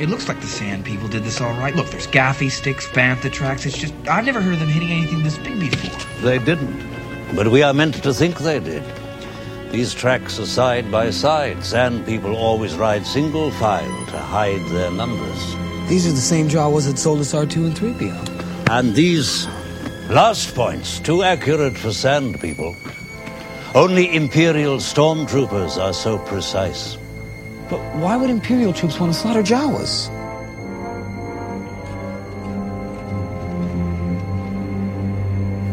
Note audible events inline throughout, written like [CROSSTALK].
It looks like the Sand People did this all right. Look, there's gaffy sticks, bantha tracks. It's just I've never heard of them hitting anything this big before. They didn't, but we are meant to think they did. These tracks are side by side. Sand People always ride single file to hide their numbers. These are the same Jawas that sold us R2 and 3PO. And these last points, too accurate for Sand People. Only Imperial stormtroopers are so precise. But why would Imperial troops want to slaughter Jawas?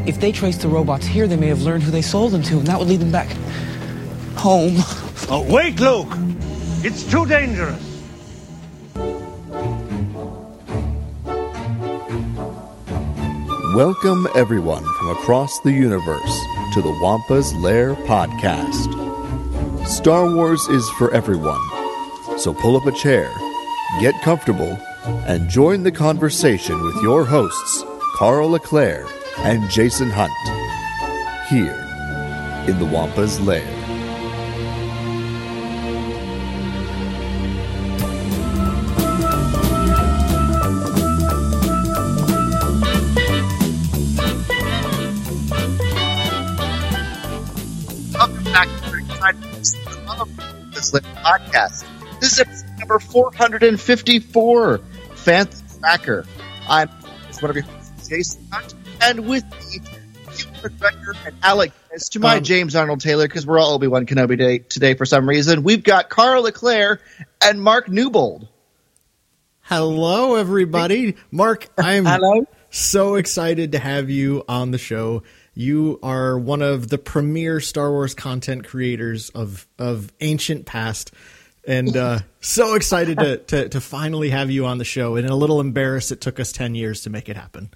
If they traced the robots here, they may have learned who they sold them to, and that would lead them back home. [LAUGHS] Oh, wait, Luke! It's too dangerous! Welcome, everyone from across the universe, to the Wampa's Lair podcast. Star Wars is for everyone, so pull up a chair, get comfortable, and join the conversation with your hosts, Carl LeClaire and Jason Hunt, here in the Wampa's Lair. Number 454, Fantha Tracker. I'm one of your hosts, Jason Hunt, and with me, McGregor and Alec Guinness, to my Um, James Arnold Taylor, because we're all Obi Wan Kenobi day, today for some reason. We've got Carl LeClaire and Mark Newbold. Hello, everybody. Mark, I'm Hello. so excited to have you on the show. You are one of the premier Star Wars content creators of of ancient past, and uh, so excited to, to to finally have you on the show. And a little embarrassed it took us ten years to make it happen.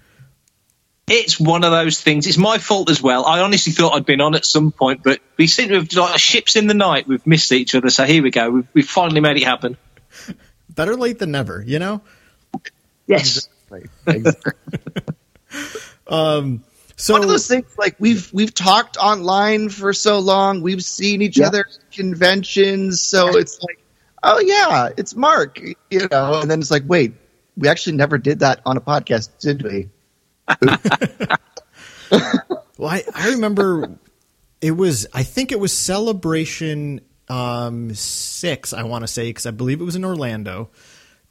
it's one of those things. It's my fault as well. I honestly thought I'd been on at some point, but we seem to have like ships in the night. We've missed each other, so here we go. We've, we've finally made it happen. Better late than never, you know. Yes. [LAUGHS] Um, so one of those things like we've we've talked online for so long we've seen each Yeah. other at conventions so it's like oh yeah it's mark you know and then it's like wait we actually never did that on a podcast did we [LAUGHS] Well, I, I remember it was, I think it was Celebration um, 6, I want to say, because I believe it was in Orlando.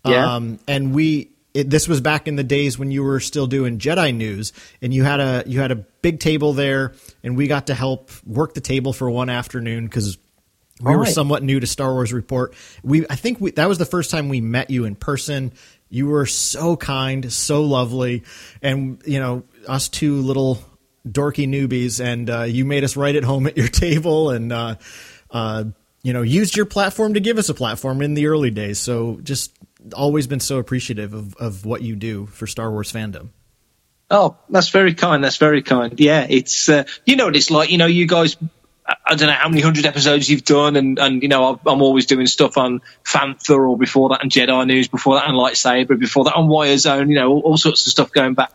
Yeah. Um, and we, it, this was back in the days when you were still doing Jedi news, and you had a you had a big table there, and we got to help work the table for one afternoon because we All were right. somewhat new to Star Wars Report. We I think we, that was the first time we met you in person. You were so kind, so lovely, and you know us two little dorky newbies, and uh, you made us right at home at your table, and uh, uh, you know used your platform to give us a platform in the early days. So just always been so appreciative of, of what you do for Star Wars fandom. Oh, that's very kind. That's very kind. Yeah, it's uh, you know what it's like. You know, you guys. I don't know how many hundred episodes you've done, and, and you know I'm always doing stuff on Fantha or before that and Jedi News, before that on Lightsaber, before that on Wire Zone. You know, all, all sorts of stuff going back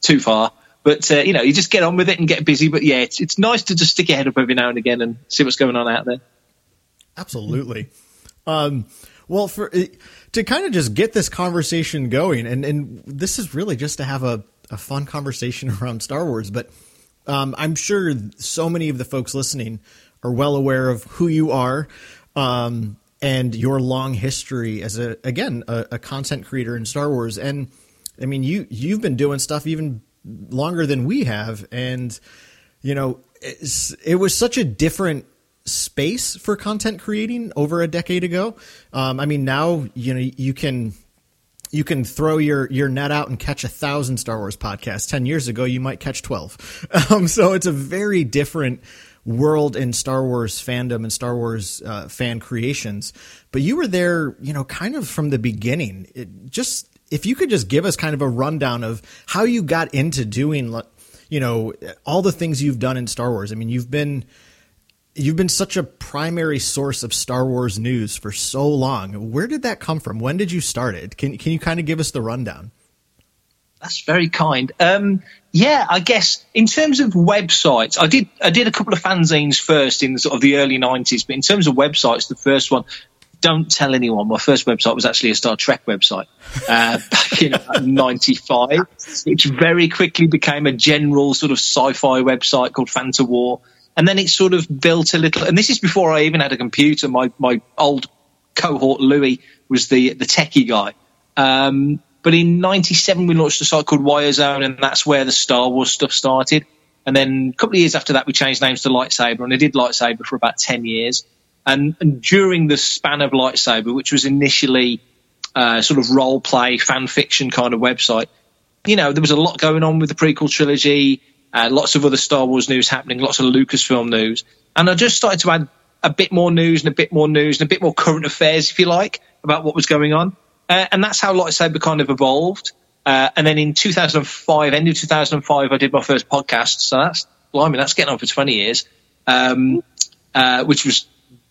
too far. But uh, you know, you just get on with it and get busy. But yeah, it's it's nice to just stick your head up every now and again and see what's going on out there. Absolutely. Um, well, for to kind of just get this conversation going, and and this is really just to have a, a fun conversation [LAUGHS] around Star Wars, but um, I'm sure so many of the folks listening are well aware of who you are um, and your long history as a again a, a content creator in Star Wars, and I mean you you've been doing stuff even longer than we have, and you know it was such a different space for content creating over a decade ago. Um, I mean, now you know you can you can throw your your net out and catch a thousand Star Wars podcasts. Ten years ago, you might catch twelve. [LAUGHS] Um, so it's a very different world in Star Wars fandom and Star Wars uh, fan creations. But you were there, you know, kind of from the beginning. It just if you could just give us kind of a rundown of how you got into doing, you know, all the things you've done in Star Wars. I mean, you've been you've been such a primary source of Star Wars news for so long. Where did that come from? When did you start it? Can can you kind of give us the rundown? That's very kind. Um, yeah, I guess in terms of websites, I did I did a couple of fanzines first in sort of the early '90s, but in terms of websites, the first one don't tell anyone. My first website was actually a Star Trek website uh, [LAUGHS] back in '95, which very quickly became a general sort of sci-fi website called Fanta War, and then it sort of built a little. And this is before I even had a computer. My my old cohort Louis was the the techie guy. Um, but in '97 we launched a site called Wirezone, and that's where the Star Wars stuff started. And then a couple of years after that, we changed names to Lightsaber, and I did Lightsaber for about ten years. And, and during the span of Lightsaber, which was initially uh, sort of role play, fan fiction kind of website, you know, there was a lot going on with the prequel trilogy, uh, lots of other Star Wars news happening, lots of Lucasfilm news. And I just started to add a bit more news and a bit more news and a bit more current affairs, if you like, about what was going on. Uh, and that's how Lightsaber kind of evolved. Uh, and then in 2005, end of 2005, I did my first podcast. So that's, blimey, that's getting on for 20 years, um, uh, which was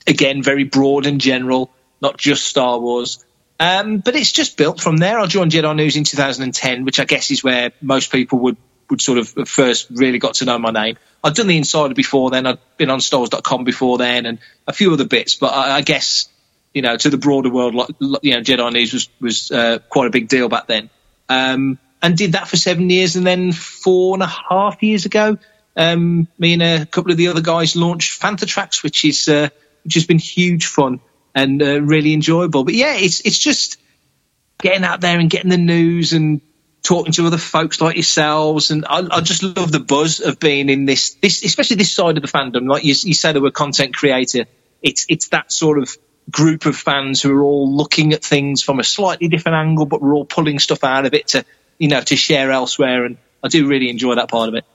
again, very broad and general, not just Star Wars. Um, but it's just built from there. I joined Jedi News in 2010, which I guess is where most people would, would sort of first really got to know my name. I'd done the Insider before then. I'd been on Stars.com before then and a few other bits. But I, I guess, you know, to the broader world, like, you know, Jedi News was, was uh, quite a big deal back then. Um, and did that for seven years. And then four and a half years ago, um, me and a couple of the other guys launched Fantha Tracks, which is, uh, which has been huge fun and uh, really enjoyable. But yeah, it's it's just getting out there and getting the news and talking to other folks like yourselves. And I, I just love the buzz of being in this, this, especially this side of the fandom. Like you, you said, we're content creator. It's it's that sort of group of fans who are all looking at things from a slightly different angle, but we're all pulling stuff out of it to you know to share elsewhere. And I do really enjoy that part of it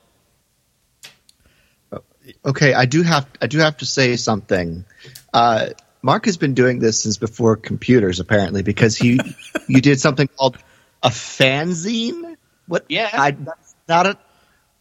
okay, I do have I do have to say something. Uh, Mark has been doing this since before computers, apparently, because he [LAUGHS] you did something called a fanzine. What? Yeah, I, that's not a.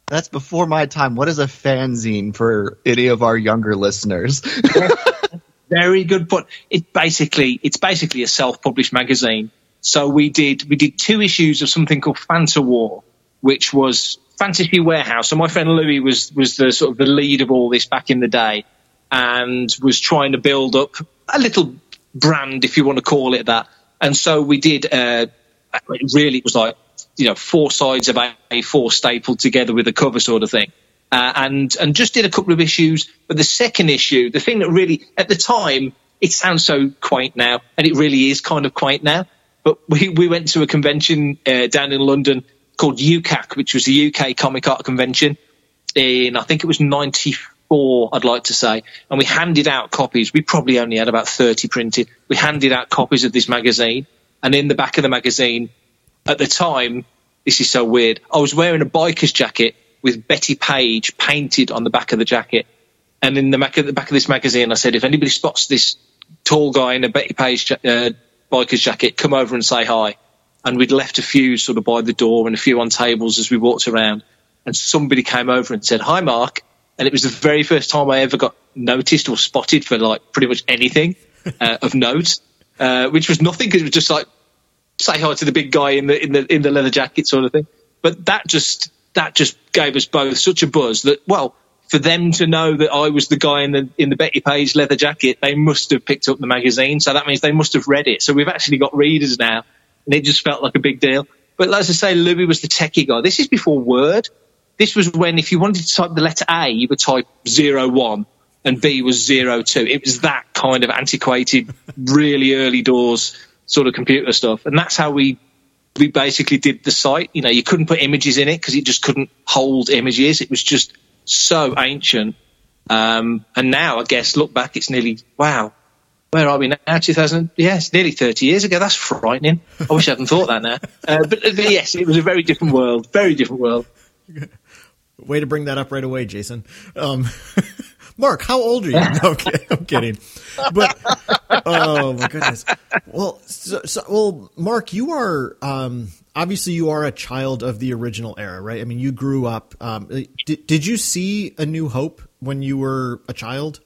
That's before my time. What is a fanzine for any of our younger listeners? [LAUGHS] Very good point. It basically it's basically a self-published magazine. So we did we did two issues of something called Fanta War, which was Fantasy Warehouse. So my friend Louis was was the sort of the lead of all this back in the day, and was trying to build up a little brand, if you want to call it that. And so we did. Uh, Uh, really, it was like you know four sides of A4 stapled together with a cover sort of thing. Uh, and and just did a couple of issues. But the second issue, the thing that really at the time it sounds so quaint now, and it really is kind of quaint now. But [LAUGHS] we we went to a convention uh, down in London called UCAC, which was the UK Comic Art Convention in, I think it was 94, I'd like to say. And we handed out copies. We probably only had about 30 printed. We handed out copies of this magazine. And in the back of the magazine, at the time, this is so weird. I was wearing a biker's jacket with Bettie Page painted on the back of the jacket. And in the back of the back of this magazine, I said, if anybody spots this tall guy in a Bettie Page uh, biker's jacket, come over and say hi and we'd left a few sort of by the door and a few on tables as we walked around. And somebody came over and said, "Hi, Mark." And it was the very first time I ever got noticed or spotted for like pretty much anything [LAUGHS] uh, of note, uh, which was nothing because it was just like say hi to the big guy in the in the in the leather jacket sort of thing. But that just that just gave us both such a buzz that well, for them to know that I was the guy in the in the Bettie Page leather jacket, they must have picked up the magazine. So that means they must have read it. So we've actually got readers now and it just felt like a big deal. But as I say, Louis was the techie guy. This is before Word. This was when if you wanted to type the letter A, you would type zero one and B was zero two. It was that kind of antiquated, [LAUGHS] really early doors sort of computer stuff. And that's how we we basically did the site. You know, you couldn't put images in it because it just couldn't hold images. It was just so ancient. Um, and now I guess look back, it's nearly wow where are we now? 2000, yes, nearly 30 years ago. That's frightening. I wish I hadn't thought that now. Uh, but, but, yes, it was a very different world, very different world. [LAUGHS] Way to bring that up right away, Jason. Um, [LAUGHS] Mark, how old are you? [LAUGHS] No, I'm kidding. But oh my goodness. Well, so, so, well, Mark, you are um, obviously you are a child of the original era, right? I mean, you grew up. Um, did, did you see A New Hope when you were a child?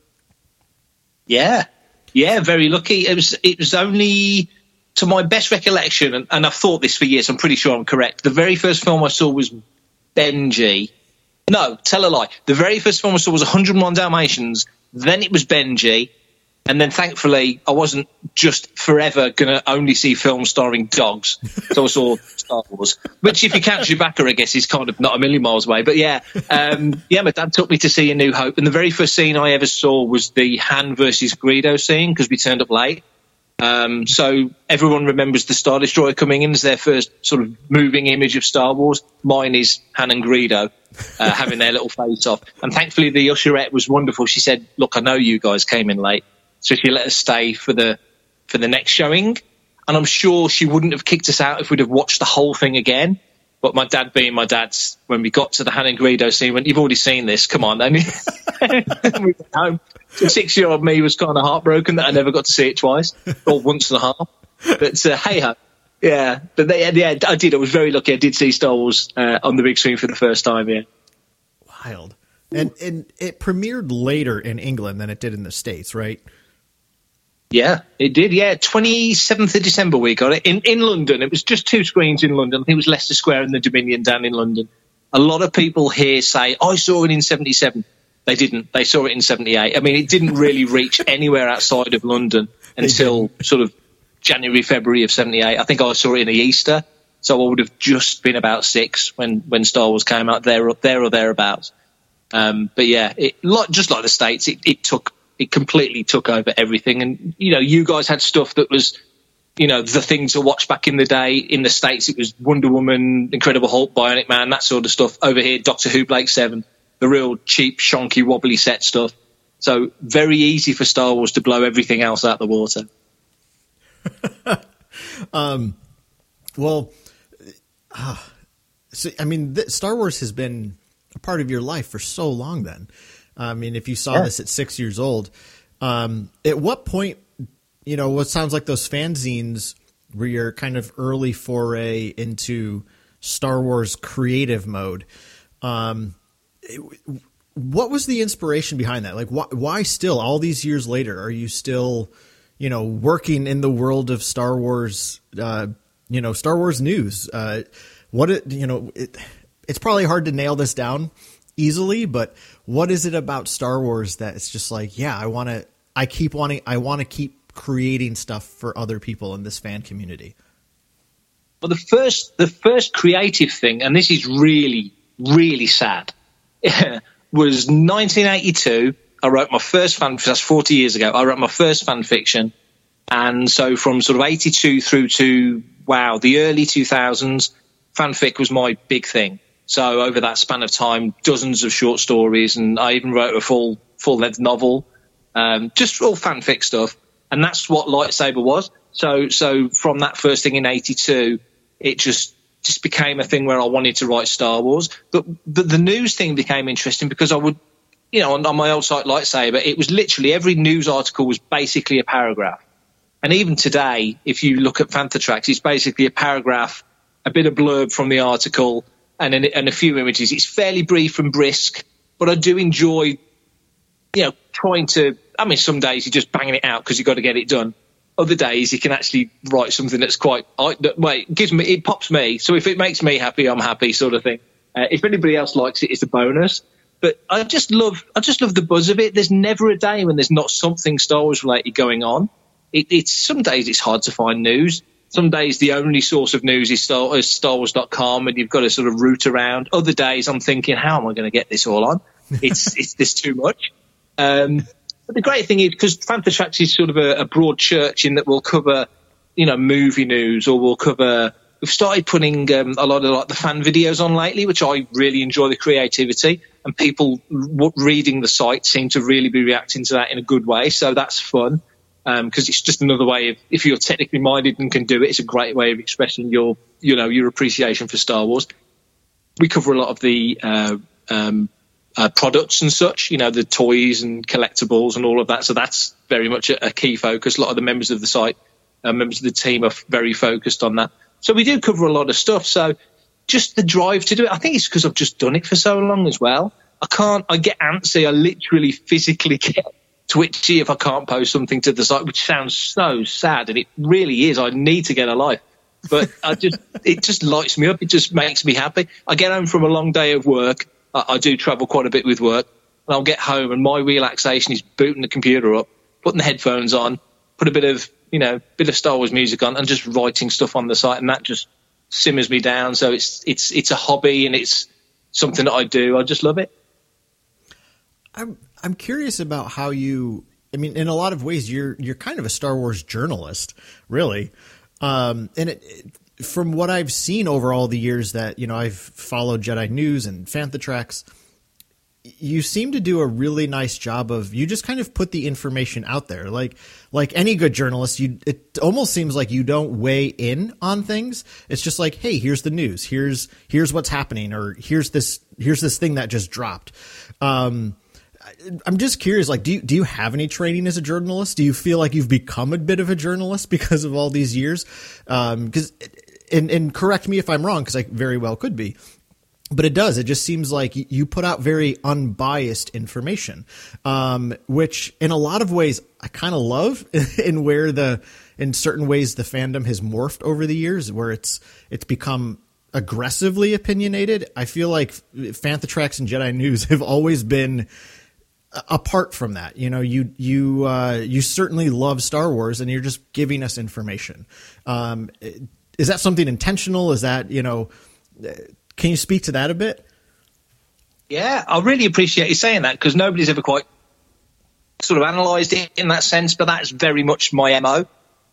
Yeah, yeah, very lucky. It was it was only to my best recollection, and, and I've thought this for years. I'm pretty sure I'm correct. The very first film I saw was Benji. No, tell a lie. The very first film I saw was 101 Dalmatians. Then it was Benji. And then thankfully, I wasn't just forever going to only see films starring dogs. So I saw Star Wars, which, if you count Chewbacca, I guess is kind of not a million miles away. But yeah, um, yeah, my dad took me to see A New Hope. And the very first scene I ever saw was the Han versus Greedo scene because we turned up late. Um, so everyone remembers the Star Destroyer coming in as their first sort of moving image of Star Wars. Mine is Han and Greedo uh, [LAUGHS] having their little face off. And thankfully, the usherette was wonderful. She said, "Look, I know you guys came in late." So she let us stay for the for the next showing. And I'm sure she wouldn't have kicked us out if we'd have watched the whole thing again. But my dad, being my dad's, when we got to the Han and Greedo scene, went, "You've already seen this. Come on." Then [LAUGHS] we went home. So six-year-old me was kind of heartbroken that I never got to see it twice [LAUGHS] or once and a half. But uh, hey ho, yeah. But they, yeah, I did. I was very lucky. I did see Star Wars uh, on the big screen for the first time. Yeah. Wild. And and it premiered later in England than it did in the states, right? Yeah, it did. Yeah, 27th of December we got it in, in London. It was just two screens in London. I think it was Leicester Square and the Dominion down in London. A lot of people here say, I saw it in 77. They didn't. They saw it in 78. I mean, it didn't really reach anywhere outside of London until sort of January, February of 78. I think I saw it in the Easter. So I would have just been about six when, when Star Wars came out there, or, there or thereabouts. Um, but yeah, it, just like the States, it, it took it completely took over everything. And you know, you guys had stuff that was, you know, the thing to watch back in the day. In the states, it was Wonder Woman, Incredible Hulk, Bionic Man, that sort of stuff. Over here, Doctor Who, Blake Seven, the real cheap, shonky, wobbly set stuff. So very easy for Star Wars to blow everything else out the water. [LAUGHS] um, well, uh, so, I mean, th- Star Wars has been a part of your life for so long. Then, I mean, if you saw this at six years old, um, at what point, you know, what sounds like those fanzines were your kind of early foray into Star Wars creative mode. Um, it, what was the inspiration behind that? Like, why, why still, all these years later, are you still, you know, working in the world of Star Wars, uh, you know, Star Wars news? Uh, what it, you know, it, it's probably hard to nail this down easily, but what is it about Star Wars that it's just like, yeah, I want to, I keep wanting, I want to keep creating stuff for other people in this fan community? Well, the first, the first creative thing, and this is really, really sad, [LAUGHS] was 1982. I wrote my first fan, that's 40 years ago. I wrote my first fan fiction. And so from sort of 82 through to, wow, the early 2000s, fanfic was my big thing. So over that span of time, dozens of short stories, and I even wrote a full full length novel, um, just all fanfic stuff. And that's what lightsaber was. So so from that first thing in '82, it just just became a thing where I wanted to write Star Wars. But but the news thing became interesting because I would, you know, on, on my old site lightsaber, it was literally every news article was basically a paragraph. And even today, if you look at Fantha Tracks, it's basically a paragraph, a bit of blurb from the article, and, an, and a few images. It's fairly brief and brisk, but I do enjoy, you know, trying to. I mean, some days you're just banging it out because you've got to get it done. Other days you can actually write something that's quite. That, it gives me, it pops me. So if it makes me happy, I'm happy, sort of thing. Uh, if anybody else likes it, it's a bonus. But I just love, I just love the buzz of it. There's never a day when there's not something Star Wars related going on. It, it's some days it's hard to find news some days the only source of news is Star, is StarWars.com and you've got to sort of root around. Other days I'm thinking, how am I going to get this all on? It's, [LAUGHS] it's this too much. Um, but the great thing is because Fantha Tracks is sort of a, a, broad church in that we'll cover, you know, movie news or we'll cover. We've started putting um, a lot of like the fan videos on lately, which I really enjoy the creativity and people reading the site seem to really be reacting to that in a good way. So that's fun because um, it's just another way of if you're technically minded and can do it, it's a great way of expressing your you know your appreciation for Star Wars. We cover a lot of the uh, um, uh, products and such, you know, the toys and collectibles and all of that. So that's very much a, a key focus. A lot of the members of the site, uh, members of the team, are very focused on that. So we do cover a lot of stuff. So just the drive to do it. I think it's because I've just done it for so long as well. I can't. I get antsy. I literally physically [LAUGHS] get twitchy if I can't post something to the site, which sounds so sad, and it really is. I need to get a life, but I just it just [LAUGHS] lights me up. It just makes me happy. I get home from a long day of work. I, do travel quite a bit with work, and I'll get home, and my relaxation is booting the computer up putting the headphones on, put a bit of you know bit of Star Wars music on, and just writing stuff on the site, and that just simmers me down. So it's it's it's a hobby and it's something that I do. I just love it. I'm I'm curious about how you. I mean, in a lot of ways, you're you're kind of a Star Wars journalist, really. Um, and it, it, from what I've seen over all the years that you know I've followed Jedi News and Fantha Tracks, you seem to do a really nice job of you just kind of put the information out there like like any good journalist you it almost seems like you don't weigh in on things it's just like hey here's the news here's here's what's happening or here's this here's this thing that just dropped um I'm just curious, like, do you, do you have any training as a journalist? Do you feel like you've become a bit of a journalist because of all these years? Um, cause, and, and correct me if I'm wrong, cause I very well could be but it does. It just seems like you put out very unbiased information, um, which in a lot of ways I kind of love. [LAUGHS] in where the in certain ways the fandom has morphed over the years, where it's it's become aggressively opinionated. I feel like Fantha Tracks and Jedi News [LAUGHS] have always been apart from that. You know, you you uh, you certainly love Star Wars, and you're just giving us information. Um, is that something intentional? Is that you know? Can you speak to that a bit? Yeah, I really appreciate you saying that because nobody's ever quite sort of analysed it in that sense, but that's very much my mo.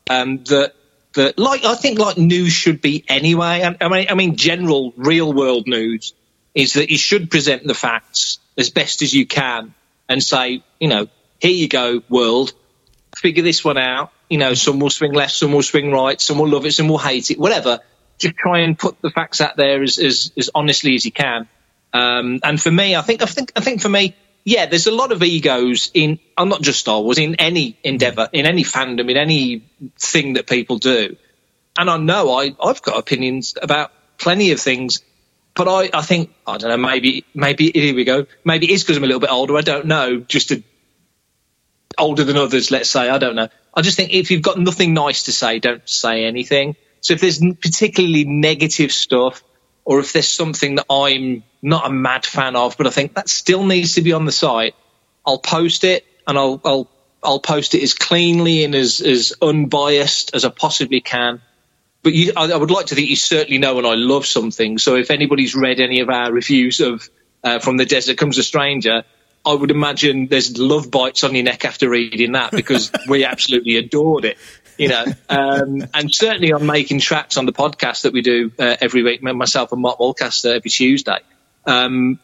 Um, that that like I think like news should be anyway. I, mean, I mean, general real world news is that you should present the facts as best as you can and say, you know, here you go, world, figure this one out. You know, some will swing left, some will swing right, some will love it, some will hate it, whatever just try and put the facts out there as as, as honestly as you can. Um, and for me, I think I think I think for me, yeah, there's a lot of egos in. I'm not just Star Wars in any endeavor, in any fandom, in any thing that people do. And I know I I've got opinions about plenty of things, but I I think I don't know maybe maybe here we go maybe it's because I'm a little bit older. I don't know, just a, older than others. Let's say I don't know. I just think if you've got nothing nice to say, don't say anything. So if there's particularly negative stuff, or if there's something that I'm not a mad fan of, but I think that still needs to be on the site, I'll post it and I'll I'll I'll post it as cleanly and as as unbiased as I possibly can. But you, I, I, would like to think you certainly know when I love something. So if anybody's read any of our reviews of uh, From the Desert Comes a Stranger, I would imagine there's love bites on your neck after reading that because [LAUGHS] we absolutely adored it you know, um, and certainly on making tracks on the podcast that we do uh, every week, myself and Mark Mulcaster every Tuesday. Um,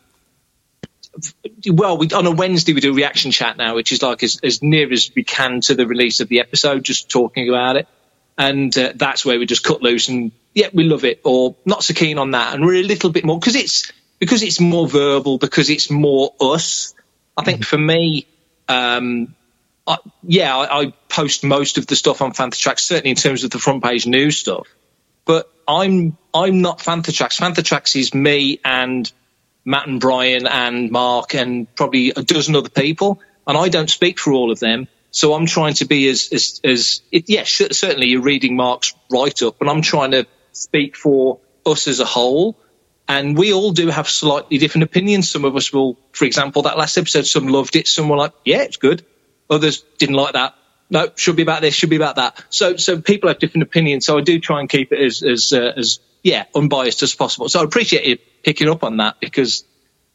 well, we, on a Wednesday we do a reaction chat now, which is like as, as near as we can to the release of the episode, just talking about it, and uh, that's where we just cut loose and yeah, we love it, or not so keen on that, and we're a little bit more because it's because it's more verbal, because it's more us. I think mm-hmm. for me, um, I, yeah, I, I, post most of the stuff on Fantha Tracks, certainly in terms of the front page news stuff. But I'm I'm not Fantha Tracks. Fantha Tracks is me and Matt and Brian and Mark and probably a dozen other people, and I don't speak for all of them. So I'm trying to be as as as it, yeah, certainly you're reading Mark's write up, but I'm trying to speak for us as a whole. And we all do have slightly different opinions. Some of us will, for example, that last episode, some loved it, some were like, yeah, it's good. Others didn't like that. No, should be about this, should be about that. So, so people have different opinions. So I do try and keep it as, as, uh, as, yeah, unbiased as possible. So I appreciate you picking up on that because,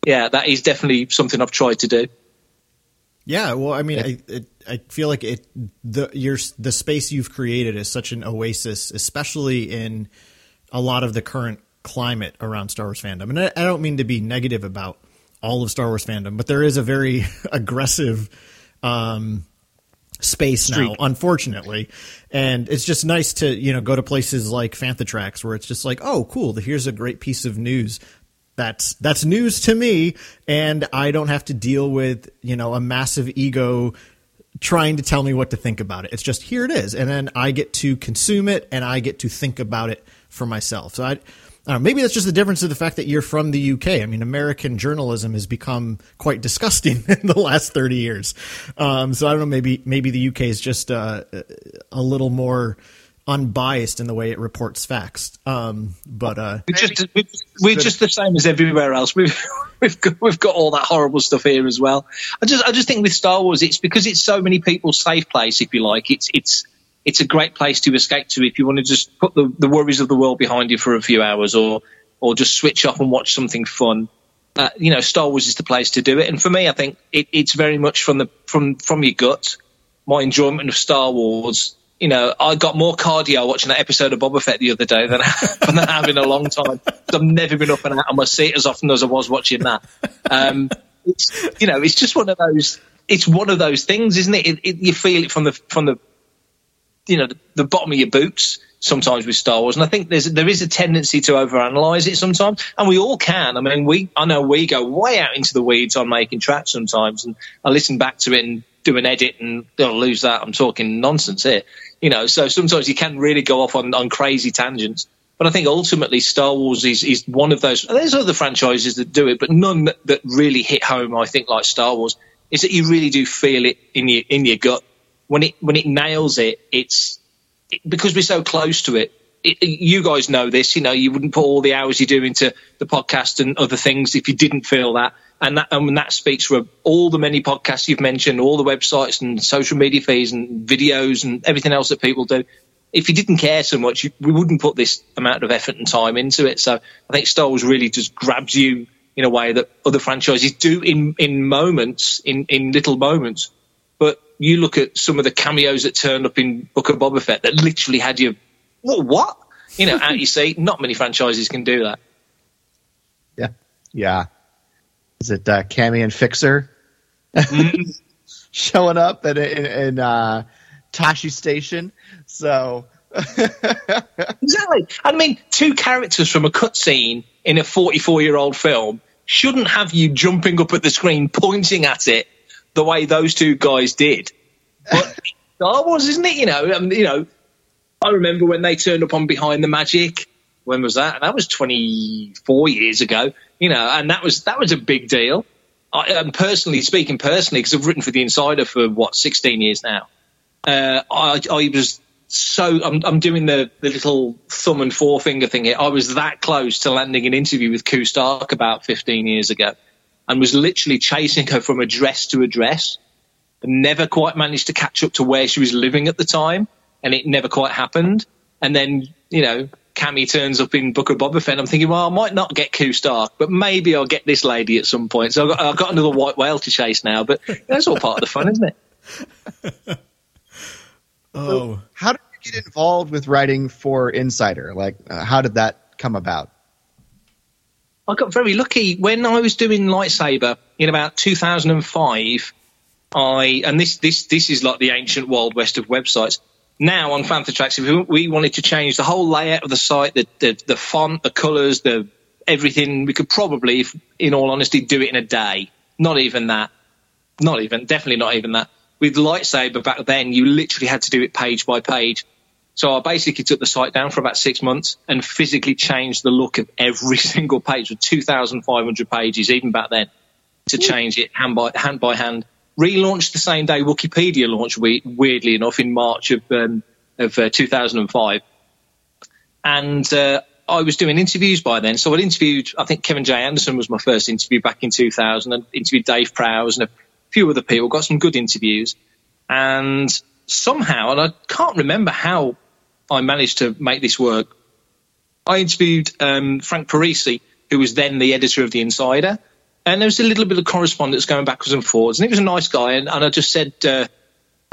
yeah, that is definitely something I've tried to do. Yeah, well, I mean, I it, I feel like it the your the space you've created is such an oasis, especially in a lot of the current climate around Star Wars fandom. And I, I don't mean to be negative about all of Star Wars fandom, but there is a very [LAUGHS] aggressive um, space now, unfortunately. And it's just nice to, you know, go to places like Fantha Tracks where it's just like, oh, cool, here's a great piece of news. That's that's news to me, and I don't have to deal with, you know, a massive ego trying to tell me what to think about it. It's just here it is, and then I get to consume it and I get to think about it for myself. So I know, maybe that's just the difference of the fact that you're from the UK. I mean, American journalism has become quite disgusting [LAUGHS] in the last 30 years. Um, so I don't know, maybe, maybe the UK is just uh, a little more unbiased in the way it reports facts. Um, but uh, We're just we're, we're just the same as everywhere else. We've [LAUGHS] we've got, we've got all that horrible stuff here as well. I just I just think with Star Wars, it's because it's so many people's safe place, if you like. It's it's it's a great place to escape to if you want to just put the, the worries of the world behind you for a few hours, or or just switch off and watch something fun. Uh, you know, Star Wars is the place to do it. And for me, I think it, it's very much from the from from your gut. My enjoyment of Star Wars you know, I got more cardio watching that episode of Boba Fett the other day than, [LAUGHS] I have in a long time. I've never been up and out on my seat as often as I was watching that. Um, it's, you know, it's just one of those. It's one of those things, isn't it? it, it you feel it from the from the, you know, the, the, bottom of your boots sometimes with Star Wars, and I think there's there is a tendency to overanalyze it sometimes, and we all can. I mean, we I know we go way out into the weeds on making tracks sometimes, and I listen back to it and do an edit and they'll lose that. I'm talking nonsense here. You know, so sometimes you can really go off on, on crazy tangents. But I think ultimately Star Wars is, is one of those. There's other franchises that do it, but none that, that really hit home. I think like Star Wars is that you really do feel it in your in your gut when it when it nails it. It's it, because we're so close to it. It, you guys know this, you know, you wouldn't put all the hours you do into the podcast and other things if you didn't feel that. And that, and that speaks for all the many podcasts you've mentioned, all the websites and social media feeds and videos and everything else that people do. If you didn't care so much, you, we wouldn't put this amount of effort and time into it. So I think Star Wars really just grabs you in a way that other franchises do in, in moments, in, in little moments. But you look at some of the cameos that turned up in Book of Boba Fett that literally had you, what? what? You know, out you [LAUGHS] see, not many franchises can do that. Yeah. Yeah. Is it uh, Camie and Fixer mm. [LAUGHS] showing up at, in, in uh, Tosche Station? So [LAUGHS] exactly. I mean, two characters from a cutscene in a 44 year old film shouldn't have you jumping up at the screen, pointing at it the way those two guys did. But [LAUGHS] Star Wars, isn't it? You know, um, you know. I remember when they turned up on Behind the Magic. When was that? That was 24 years ago you know, and that was that was a big deal. I, am personally speaking, personally, because I've written for the Insider for what 16 years now. Uh, I, I was so I'm, I'm doing the, the little thumb and forefinger thing here. I was that close to landing an interview with Koo Stark about 15 years ago, and was literally chasing her from address to address, and never quite managed to catch up to where she was living at the time, and it never quite happened. And then you know, Camie turns up in Book of Boba Fett, I'm thinking, well, I might not get Koo Stark, but maybe I'll get this lady at some point. So I've got, I've got another white whale to chase now, but that's all part of the fun, isn't it? [LAUGHS] oh. So how did you get involved with writing for Insider? Like, uh, how did that come about? I got very lucky when I was doing lightsaber in about 2005. I and this this this is like the ancient wild west of websites now on Fantha Tracks, if we wanted to change the whole layout of the site, the, the, the font, the colours, the everything, we could probably, if, in all honesty, do it in a day. Not even that. Not even, definitely not even that. With Lightsaber back then, you literally had to do it page by page. So I basically took the site down for about six months and physically changed the look of every [LAUGHS] single page with 2,500 pages, even back then, to change it hand by hand by hand relaunched the same day Wikipedia launched, weirdly enough, in March of, um, of uh, 2005. And uh, I was doing interviews by then. So I'd interviewed, I think Kevin J. Anderson was my first interview back in 2000. I interviewed Dave Prowse and a few other people, got some good interviews. And somehow, and I can't remember how I managed to make this work, I interviewed um, Frank Parisi, who was then the editor of The Insider and there was a little bit of correspondence going backwards and forwards. And he was a nice guy, and, and I just said, uh,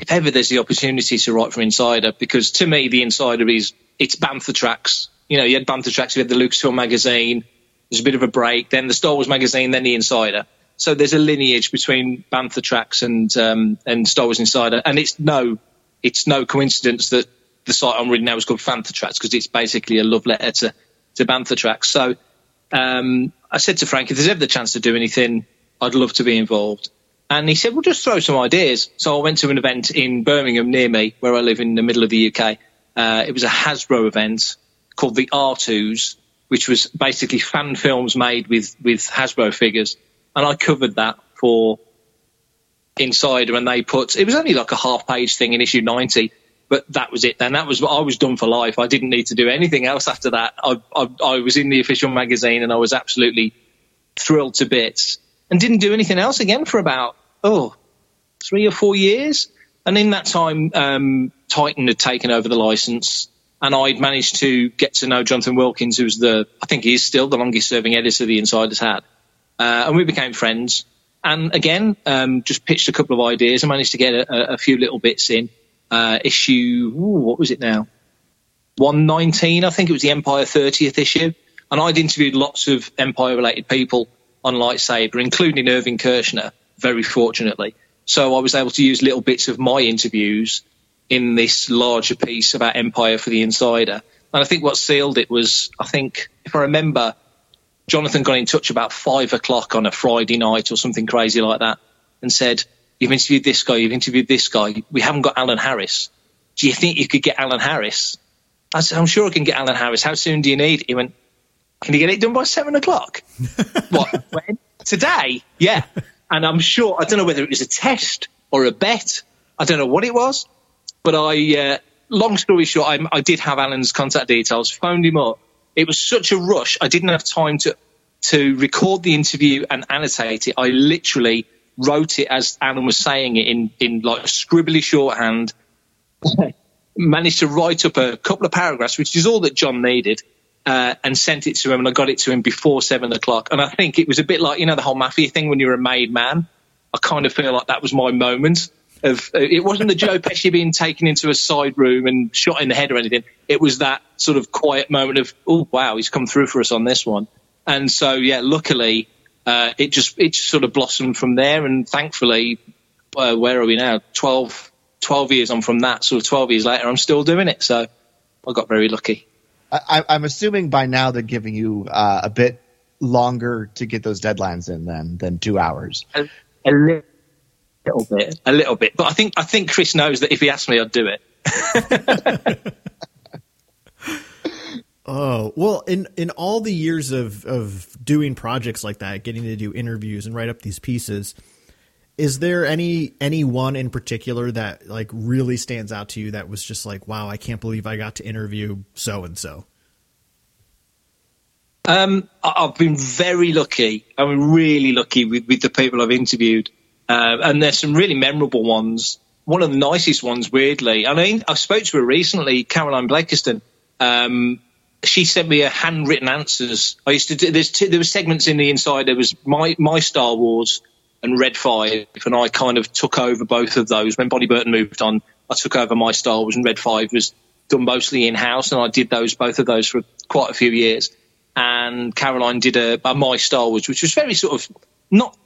if ever there's the opportunity to write for Insider, because to me the Insider is it's Bantha Tracks. You know, you had Bantha Tracks, you had the Lucasfilm magazine. There's a bit of a break, then the Star Wars magazine, then the Insider. So there's a lineage between Bantha Tracks and um, and Star Wars Insider, and it's no it's no coincidence that the site I'm reading now is called Fantha Tracks because it's basically a love letter to to Bantha Tracks. So um, I said to Frank, if there's ever the chance to do anything, I'd love to be involved. And he said, well, just throw some ideas. So I went to an event in Birmingham near me, where I live in the middle of the UK. Uh, it was a Hasbro event called the R2s, which was basically fan films made with, with Hasbro figures. And I covered that for Insider and they put, it was only like a half page thing in issue 90. but that was it. Then that was I was done for life. I didn't need to do anything else after that. I, I, I was in the official magazine, and I was absolutely thrilled to bits, and didn't do anything else again for about oh three or four years. And in that time, um, Titan had taken over the license, and I'd managed to get to know Jonathan Wilkins, who's the I think he is still the longest serving editor the Insiders had, uh, and we became friends. And again, um, just pitched a couple of ideas. I managed to get a, a few little bits in. Uh, issue, ooh, what was it now? 119, I think it was the Empire 30th issue. And I'd interviewed lots of Empire related people on Lightsaber, including Irvin Kershner, very fortunately. So I was able to use little bits of my interviews in this larger piece about Empire for the Insider. And I think what sealed it was, I think, if I remember, Jonathan got in touch about five o'clock on a Friday night or something crazy like that and said, You've interviewed this guy, you've interviewed this guy. We haven't got Alan Harris. Do you think you could get Alan Harris? I said, I'm sure I can get Alan Harris. How soon do you need? He went, Can you get it done by seven o'clock? [LAUGHS] what? When? Today? Yeah. And I'm sure, I don't know whether it was a test or a bet. I don't know what it was. But I, uh, long story short, I, I did have Alan's contact details, phoned him up. It was such a rush. I didn't have time to, to record the interview and annotate it. I literally wrote it as Alan was saying it in, in like scribbly shorthand. [LAUGHS] Managed to write up a couple of paragraphs, which is all that John needed, uh, and sent it to him. And I got it to him before seven o'clock. And I think it was a bit like, you know, the whole mafia thing when you're a made man. I kind of feel like that was my moment of, uh, it wasn't the Joe Pesci being taken into a side room and shot in the head or anything. It was that sort of quiet moment of, oh, wow, he's come through for us on this one. And so, yeah, luckily, uh, it just, it just sort of blossomed from there. And thankfully, uh, where are we now? 12, 12 years on from that. Sort of 12 years later, I'm still doing it. So I got very lucky. I, I'm assuming by now they're giving you uh, a bit longer to get those deadlines in than than two hours. A, a little bit, a little bit. But I think I think Chris knows that if he asked me, I'd do it. [LAUGHS] oh well, in in all the years of of doing projects like that, getting to do interviews and write up these pieces, is there any any one in particular that like really stands out to you that was just like, wow, I can't believe I got to interview so and so? Um, I've been very lucky. I'm really lucky with, with the people I've interviewed. Uh, and there's some really memorable ones. One of the nicest ones, weirdly. I mean, I spoke to her recently, Caroline Blakiston. Um, she sent me a handwritten answers. I used to do, there's two, there were segments in the inside. There was my, my Star Wars and Red Five, and I kind of took over both of those. When Bonnie Burton moved on, I took over my Star Wars and Red Five was done mostly in house, and I did those both of those for quite a few years. And Caroline did a, a My Star Wars, which was very sort of not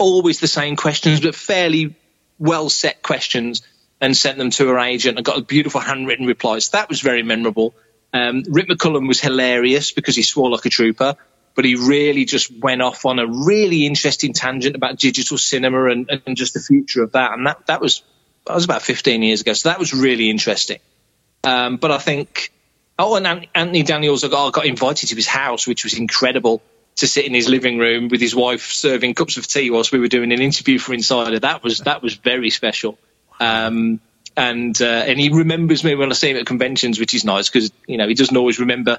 always the same questions, but fairly well set questions, and sent them to her agent and got a beautiful handwritten replies. That was very memorable. Um, Rick McCallum was hilarious because he swore like a trooper, but he really just went off on a really interesting tangent about digital cinema and, and just the future of that. And that, that was that was about 15 years ago, so that was really interesting. Um, but I think, oh, and Anthony Daniels, I got, I got invited to his house, which was incredible to sit in his living room with his wife serving cups of tea whilst we were doing an interview for Insider. That was that was very special. Um, and uh, and he remembers me when I see him at conventions, which is nice because you know he doesn't always remember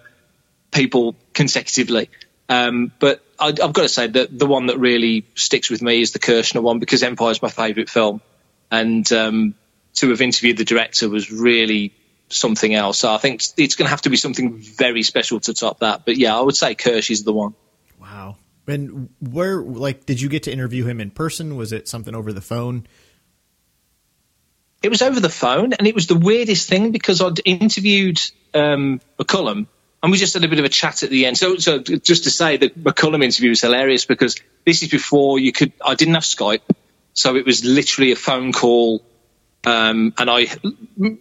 people consecutively. Um, but I, have got to say that the one that really sticks with me is the Kershner one because Empire is my favourite film, and um, to have interviewed the director was really something else. So I think it's going to have to be something very special to top that. But yeah, I would say Kersh is the one. And where, like, did you get to interview him in person? Was it something over the phone? It was over the phone, and it was the weirdest thing because I'd interviewed um, McCallum, and we just had a bit of a chat at the end. So, so just to say, the McCallum interview was hilarious because this is before you could. I didn't have Skype, so it was literally a phone call, um, and I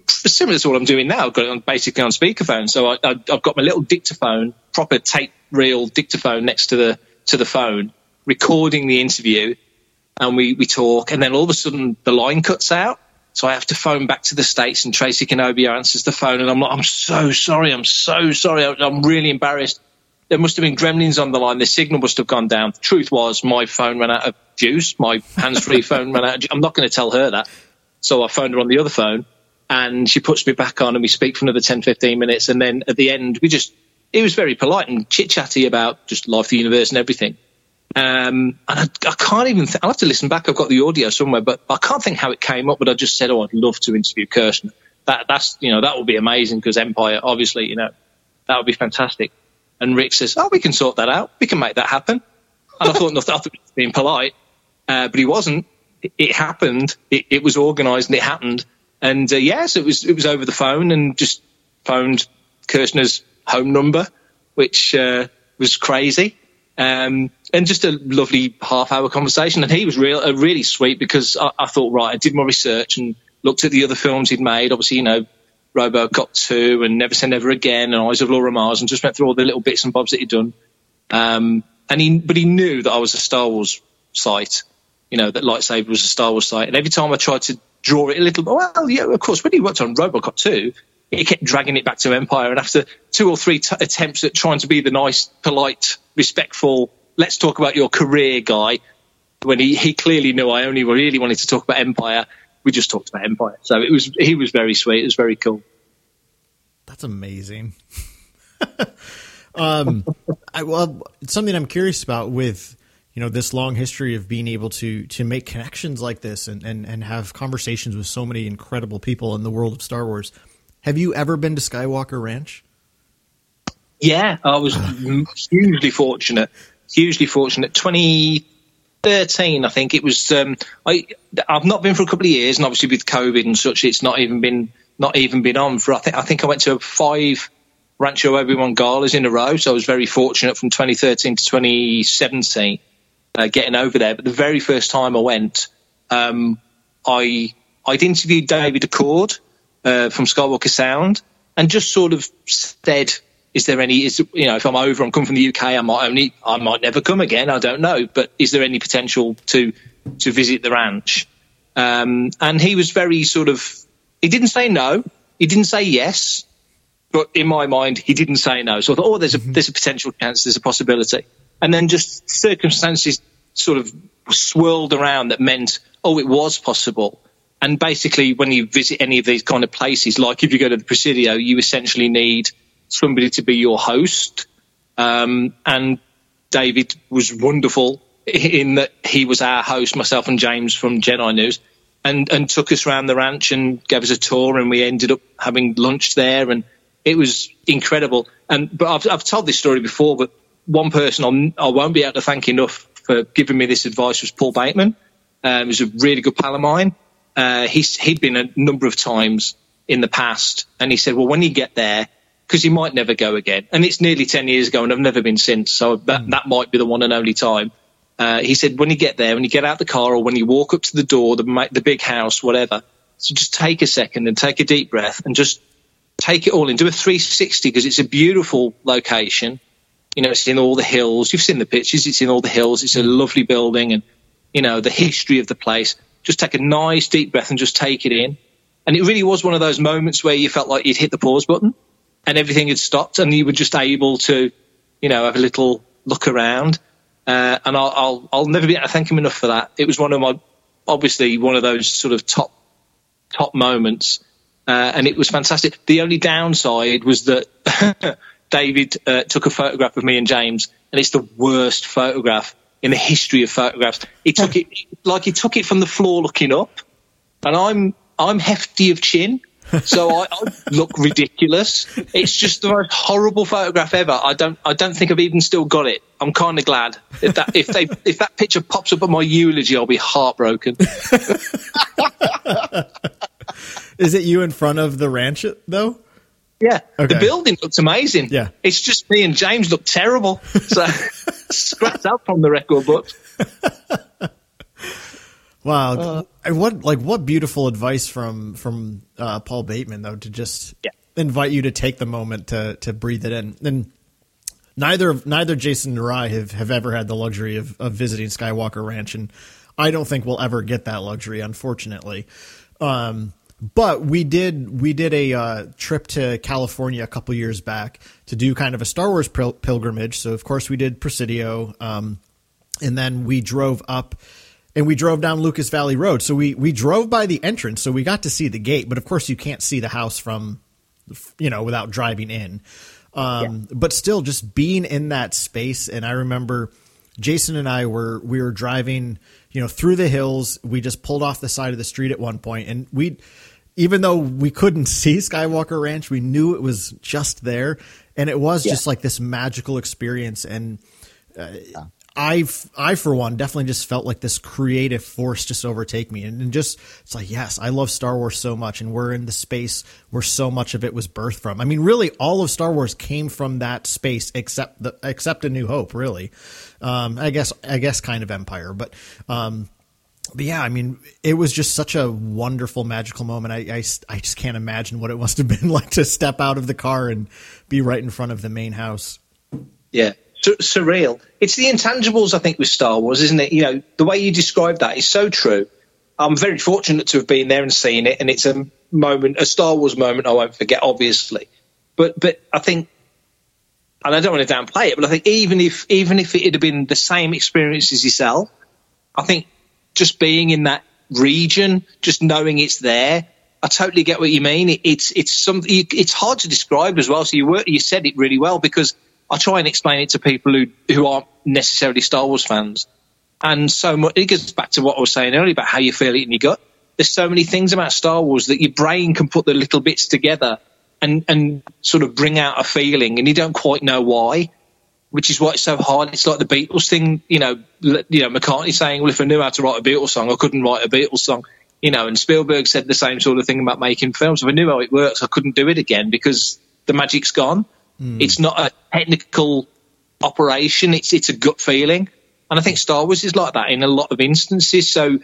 similar to what I'm doing now. I've got it on, basically on speakerphone, so I, have got my little dictaphone, proper tape reel dictaphone next to the to the phone, recording the interview, and we we talk, and then all of a sudden the line cuts out. So I have to phone back to the States and Tracy Canobio answers the phone and I'm like, I'm so sorry. I'm so sorry. I'm really embarrassed. There must have been gremlins on the line. The signal must have gone down. The truth was my phone ran out of juice. My hands-free [LAUGHS] phone ran out. Of, I'm not going to tell her that. So I phoned her on the other phone and she puts me back on and we speak for another 10, 15 minutes. And then at the end, we just, it was very polite and chit chatty about just life, the universe and everything. Um, and I, I can't even, th- I'll have to listen back. I've got the audio somewhere, but I can't think how it came up, but I just said, Oh, I'd love to interview Kershner. That, that's, you know, that would be amazing because Empire, obviously, you know, that would be fantastic. And Rick says, Oh, we can sort that out. We can make that happen. And I thought, [LAUGHS] no, I thought he was being polite, uh, but he wasn't. It, it happened. It, it was organised and it happened. And uh, yes, it was it was over the phone and just phoned Kershner's home number, which uh, was crazy. Um, and just a lovely half hour conversation. And he was real, uh, really sweet because I, I thought, right, I did my research and looked at the other films he'd made. Obviously, you know, RoboCop 2 and Never Say Never Again and Eyes of Laura Mars and just went through all the little bits and bobs that he'd done. Um, and he, but he knew that I was a Star Wars site, you know, that Lightsaber was a Star Wars site. And every time I tried to draw it a little, well, yeah, of course, when he worked on RoboCop 2, he kept dragging it back to Empire. And after two or three t- attempts at trying to be the nice, polite, respectful, let's talk about your career guy, when he, he clearly knew I only really wanted to talk about Empire, we just talked about Empire. So it was, he was very sweet. It was very cool. That's amazing. [LAUGHS] um, I, well, something I'm curious about with you know this long history of being able to to make connections like this and and and have conversations with so many incredible people in the world of Star Wars. Have you ever been to Skywalker Ranch? Yeah, I was hugely fortunate. Hugely fortunate. 2013, I think it was. Um, I I've not been for a couple of years, and obviously with COVID and such, it's not even been not even been on for. I think I think I went to five Rancho Obi-Wan galas in a row, so I was very fortunate from 2013 to 2017 uh, getting over there. But the very first time I went, um, I I'd interviewed David Acord uh, from Skywalker Sound, and just sort of said, "Is there any? Is you know, if I'm over, I'm coming from the UK, I might only, I might never come again. I don't know, but is there any potential to to visit the ranch?" Um, and he was very sort of. He didn't say no. He didn't say yes. But in my mind, he didn't say no. So I thought, oh, there's a there's a potential chance, there's a possibility, and then just circumstances sort of swirled around that meant, oh, it was possible. And basically, when you visit any of these kind of places, like if you go to the Presidio, you essentially need somebody to be your host. Um, and David was wonderful in that he was our host, myself and James from Jedi News, and and took us around the ranch and gave us a tour, and we ended up having lunch there, and it was incredible. And but I've I've told this story before, but one person I'm, I won't be able to thank enough for giving me this advice was Paul Bateman. Um, he was a really good pal of mine. Uh, he's, he'd been a number of times in the past, and he said, "Well, when you get there, because you might never go again, and it's nearly ten years ago, and I've never been since, so that that might be the one and only time." Uh, he said, "When you get there, when you get out the car, or when you walk up to the door, the the big house, whatever, so just take a second and take a deep breath and just take it all in. Do a 360 because it's a beautiful location." you know, it's in all the hills. You've seen the pictures. It's in all the hills. It's a lovely building and, you know, the history of the place. Just take a nice deep breath and just take it in. And it really was one of those moments where you felt like you'd hit the pause button and everything had stopped and you were just able to, you know, have a little look around. Uh, and I'll, I'll, I'll never be able to thank him enough for that. It was one of my, obviously one of those sort of top, top moments. Uh, and it was fantastic. The only downside was that [LAUGHS] David uh, took a photograph of me and James, and it's the worst photograph in the history of photographs. He took it like he took it from the floor looking up, and I'm I'm hefty of chin, so I, I look ridiculous. It's just the most horrible photograph ever. I don't I don't think I've even still got it. I'm kind of glad if that if they if that picture pops up at my eulogy, I'll be heartbroken. [LAUGHS] Is it you in front of the ranch though? Yeah, Okay. the building looks amazing. Yeah. it's just me and James look terrible. [LAUGHS] So scratch out from the record books. [LAUGHS] Wow, And what like what beautiful advice from from uh, Paul Bateman though to just Yeah. invite you to take the moment to to breathe it in. And neither of neither Jason nor I have, have ever had the luxury of, of visiting Skywalker Ranch, and I don't think we'll ever get that luxury, unfortunately. Um, but we did we did a uh, trip to California a couple years back to do kind of a Star Wars pil- pilgrimage. So of course we did Presidio, um, and then we drove up and we drove down Lucas Valley Road. So we we drove by the entrance, so we got to see the gate. But of course, you can't see the house from, you know, without driving in. Um, yeah. But still, just being in that space, and I remember Jason and I were we were driving, you know, through the hills. We just pulled off the side of the street at one point, and we, even though we couldn't [LAUGHS] see Skywalker Ranch, we knew it was just there, and it was yeah. just like this magical experience. And uh, yeah. I, I for one, definitely just felt like this creative force just overtake me, and, and, just it's like, yes, I love Star Wars so much, and we're in the space where so much of it was birthed from. I mean, really, all of Star Wars came from that space, except the except A New Hope, really. Um, I guess, I guess, kind of Empire, but. Um, but yeah, I mean, it was just such a wonderful, magical moment. I, I, I just can't imagine what it must have been [LAUGHS] like to step out of the car and be right in front of the main house. Yeah, surreal. It's the intangibles, I think, with Star Wars, isn't it? You know, the way you describe that is so true. I'm very fortunate to have been there and seen it, and it's a moment, a Star Wars moment I won't forget, obviously. But but I think, and I don't want to downplay it, but I think even if even if it had been the same experience as yourself, I think just being in that region, just knowing it's there, I totally get what you mean. It, it's it's something. It's hard to describe as well. So you were, you said it really well because I try and explain it to people who, who aren't necessarily Star Wars fans. And so much, it goes back to what I was saying earlier about how you feel it in your gut. There's so many things about Star Wars that your brain can put the little bits together and, and sort of bring out a feeling and you don't quite know why, which is why it's so hard. It's like the Beatles thing, you know, you know, McCartney saying, well, if I knew how to write a Beatles song, I couldn't write a Beatles song, you know, and Spielberg said the same sort of thing about making films. If I knew how it works, I couldn't do it again because the magic's gone. Mm. It's not a technical operation. It's it's a gut feeling, and I think Star Wars is like that in a lot of instances. So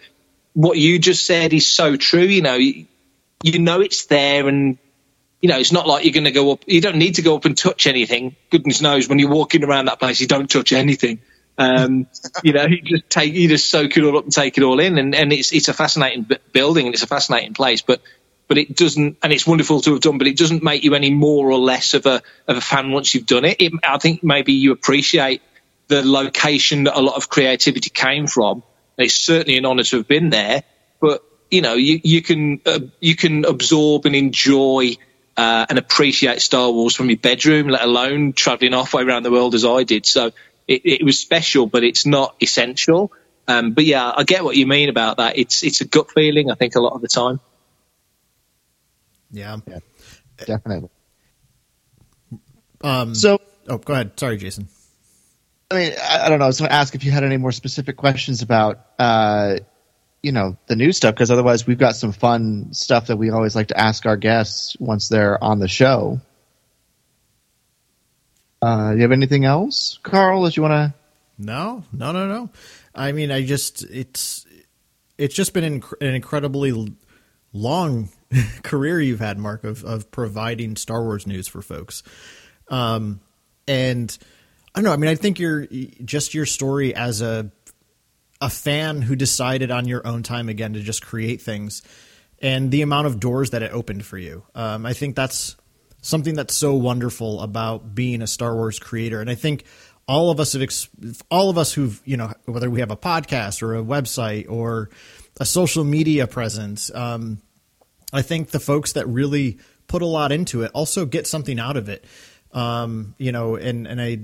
what you just said is so true. You know, you, you know it's there, and you know it's not like you're going to go up. You don't need to go up and touch anything. Goodness knows when you're walking around that place, you don't touch anything. Um, [LAUGHS] you know, you just take, you just soak it all up and take it all in, and, and it's it's a fascinating building and it's a fascinating place. But but it doesn't, and it's wonderful to have done, but it doesn't make you any more or less of a of a fan once you've done it. it I think maybe you appreciate the location that a lot of creativity came from. It's certainly an honour to have been there, but you know, you, you can uh, you can absorb and enjoy uh, and appreciate Star Wars from your bedroom, let alone travelling halfway around the world as I did. So it, it was special, but it's not essential. Um, but yeah, I get what you mean about that. It's it's a gut feeling. I think a lot of the time. Yeah. yeah definitely. Um, so, oh, go ahead. Sorry, Jason. I mean, I, I don't know. I was going to ask if you had any more specific questions about, uh, you know, the new stuff, because otherwise we've got some fun stuff that we always like to ask our guests once they're on the show. Uh, you have anything else, Carl, that you want to? No, no, no, no. I mean, I just it's it's just been inc- an incredibly long [LAUGHS] career you've had, Mark, of of providing Star Wars news for folks. Um, and I don't know. I mean, I think you're just your story as a a fan who decided on your own time again to just create things, and the amount of doors that it opened for you. Um, I think that's something that's so wonderful about being a Star Wars creator, and I think all of us have all of us who've you know whether we have a podcast or a website or a social media presence um, I think the folks that really put a lot into it also get something out of it. Um, you know, and and I,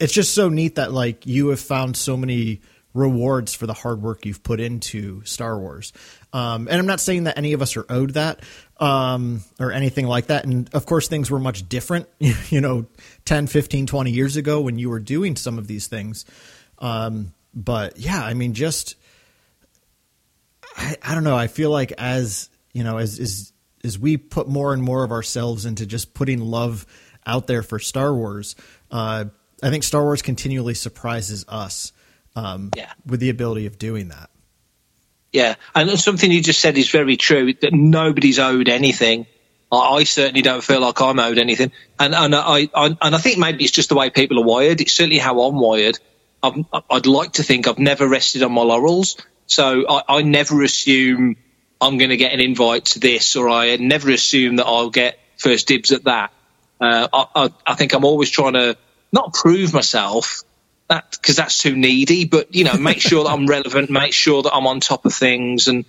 it's just so neat that like you have found so many rewards for the hard work you've put into Star Wars. Um, and I'm not saying that any of us are owed that um, or anything like that. And of course, things were much different, [LAUGHS] you know, 10, 15, 20 years ago when you were doing some of these things. Um, but yeah, I mean, just, I, I don't know. I feel like as you know, as as as we put more and more of ourselves into just putting love out there for Star Wars, uh, I think Star Wars continually surprises us um, yeah. with the ability of doing that. Yeah, and something you just said is very true. That nobody's owed anything. I, certainly don't feel like I'm owed anything, and and I, I, and I think maybe it's just the way people are wired. It's certainly how I'm wired. i would like to think I've never rested on my laurels, so I, I never assume I'm going to get an invite to this, or I never assume that I'll get first dibs at that. Uh, I, I, I, think I'm always trying to not prove myself, that because that's too needy. But you know, make sure that I'm relevant, make sure that I'm on top of things, and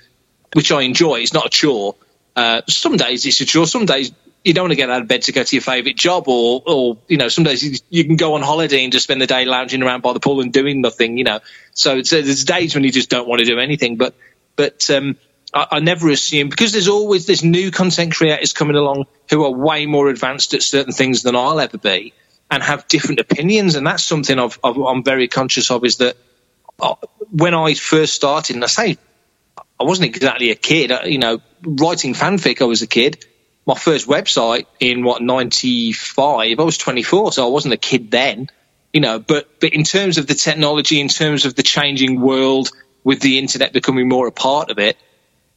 which I enjoy. It's not a chore. Uh, some days it's a chore. Some days you don't want to get out of bed to go to your favourite job, or or you know, some days you, you, can go on holiday and just spend the day lounging around by the pool and doing nothing. You know, so there's days when you just don't want to do anything. But but um, I, I, never assume because there's always there's new content creators coming along who are way more advanced at certain things than I'll ever be and have different opinions. And that's something i am very conscious of is that uh, when I first started, and I say I wasn't exactly a kid, uh, you know, writing fanfic, I was a kid. My first website in what, 95, I was 24, so I wasn't a kid then, you know, but, but in terms of the technology, in terms of the changing world with the internet becoming more a part of it,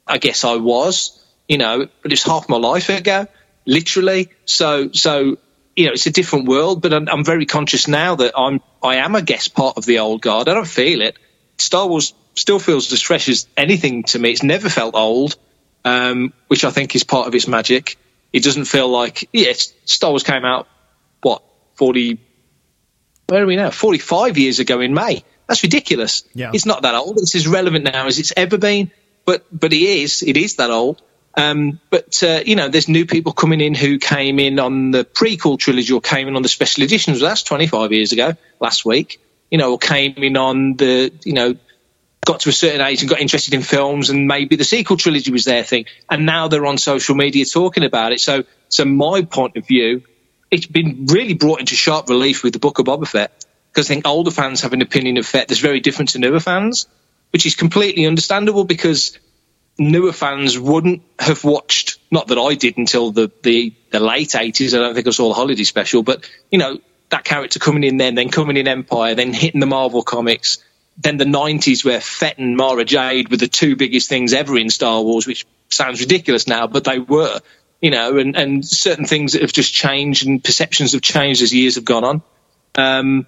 I guess I was, you know, but it's half my life ago, literally. So, so you know, it's a different world, but I'm, I'm, very conscious now that I'm, I am a guest part of the old guard. I don't feel it. Star Wars still feels as fresh as anything to me. It's never felt old, um, which I think is part of its magic. It doesn't feel like, yeah, Star Wars came out, what, 40, where are we now? 45 years ago in May. That's ridiculous. Yeah. It's not that old. It's as relevant now as it's ever been, but, but it is, it is that old. Um, but uh, you know, there's new people coming in who came in on the prequel trilogy or came in on the special editions. Well, that's 25 years ago, last week. You know, or came in on the you know, got to a certain age and got interested in films, and maybe the sequel trilogy was their thing, and now they're on social media talking about it. So, so my point of view, it's been really brought into sharp relief with the Book of Boba Fett because I think older fans have an opinion of Fett that's very different to newer fans, which is completely understandable because newer fans wouldn't have watched. Not that I did until the the, the late 80s. I don't think I saw the holiday special, but you know that character coming in then, then coming in Empire, then hitting the Marvel comics. Then the 90s where Fett and Mara Jade were the two biggest things ever in Star Wars, which sounds ridiculous now, but they were, you know, and, and certain things that have just changed and perceptions have changed as years have gone on. Um,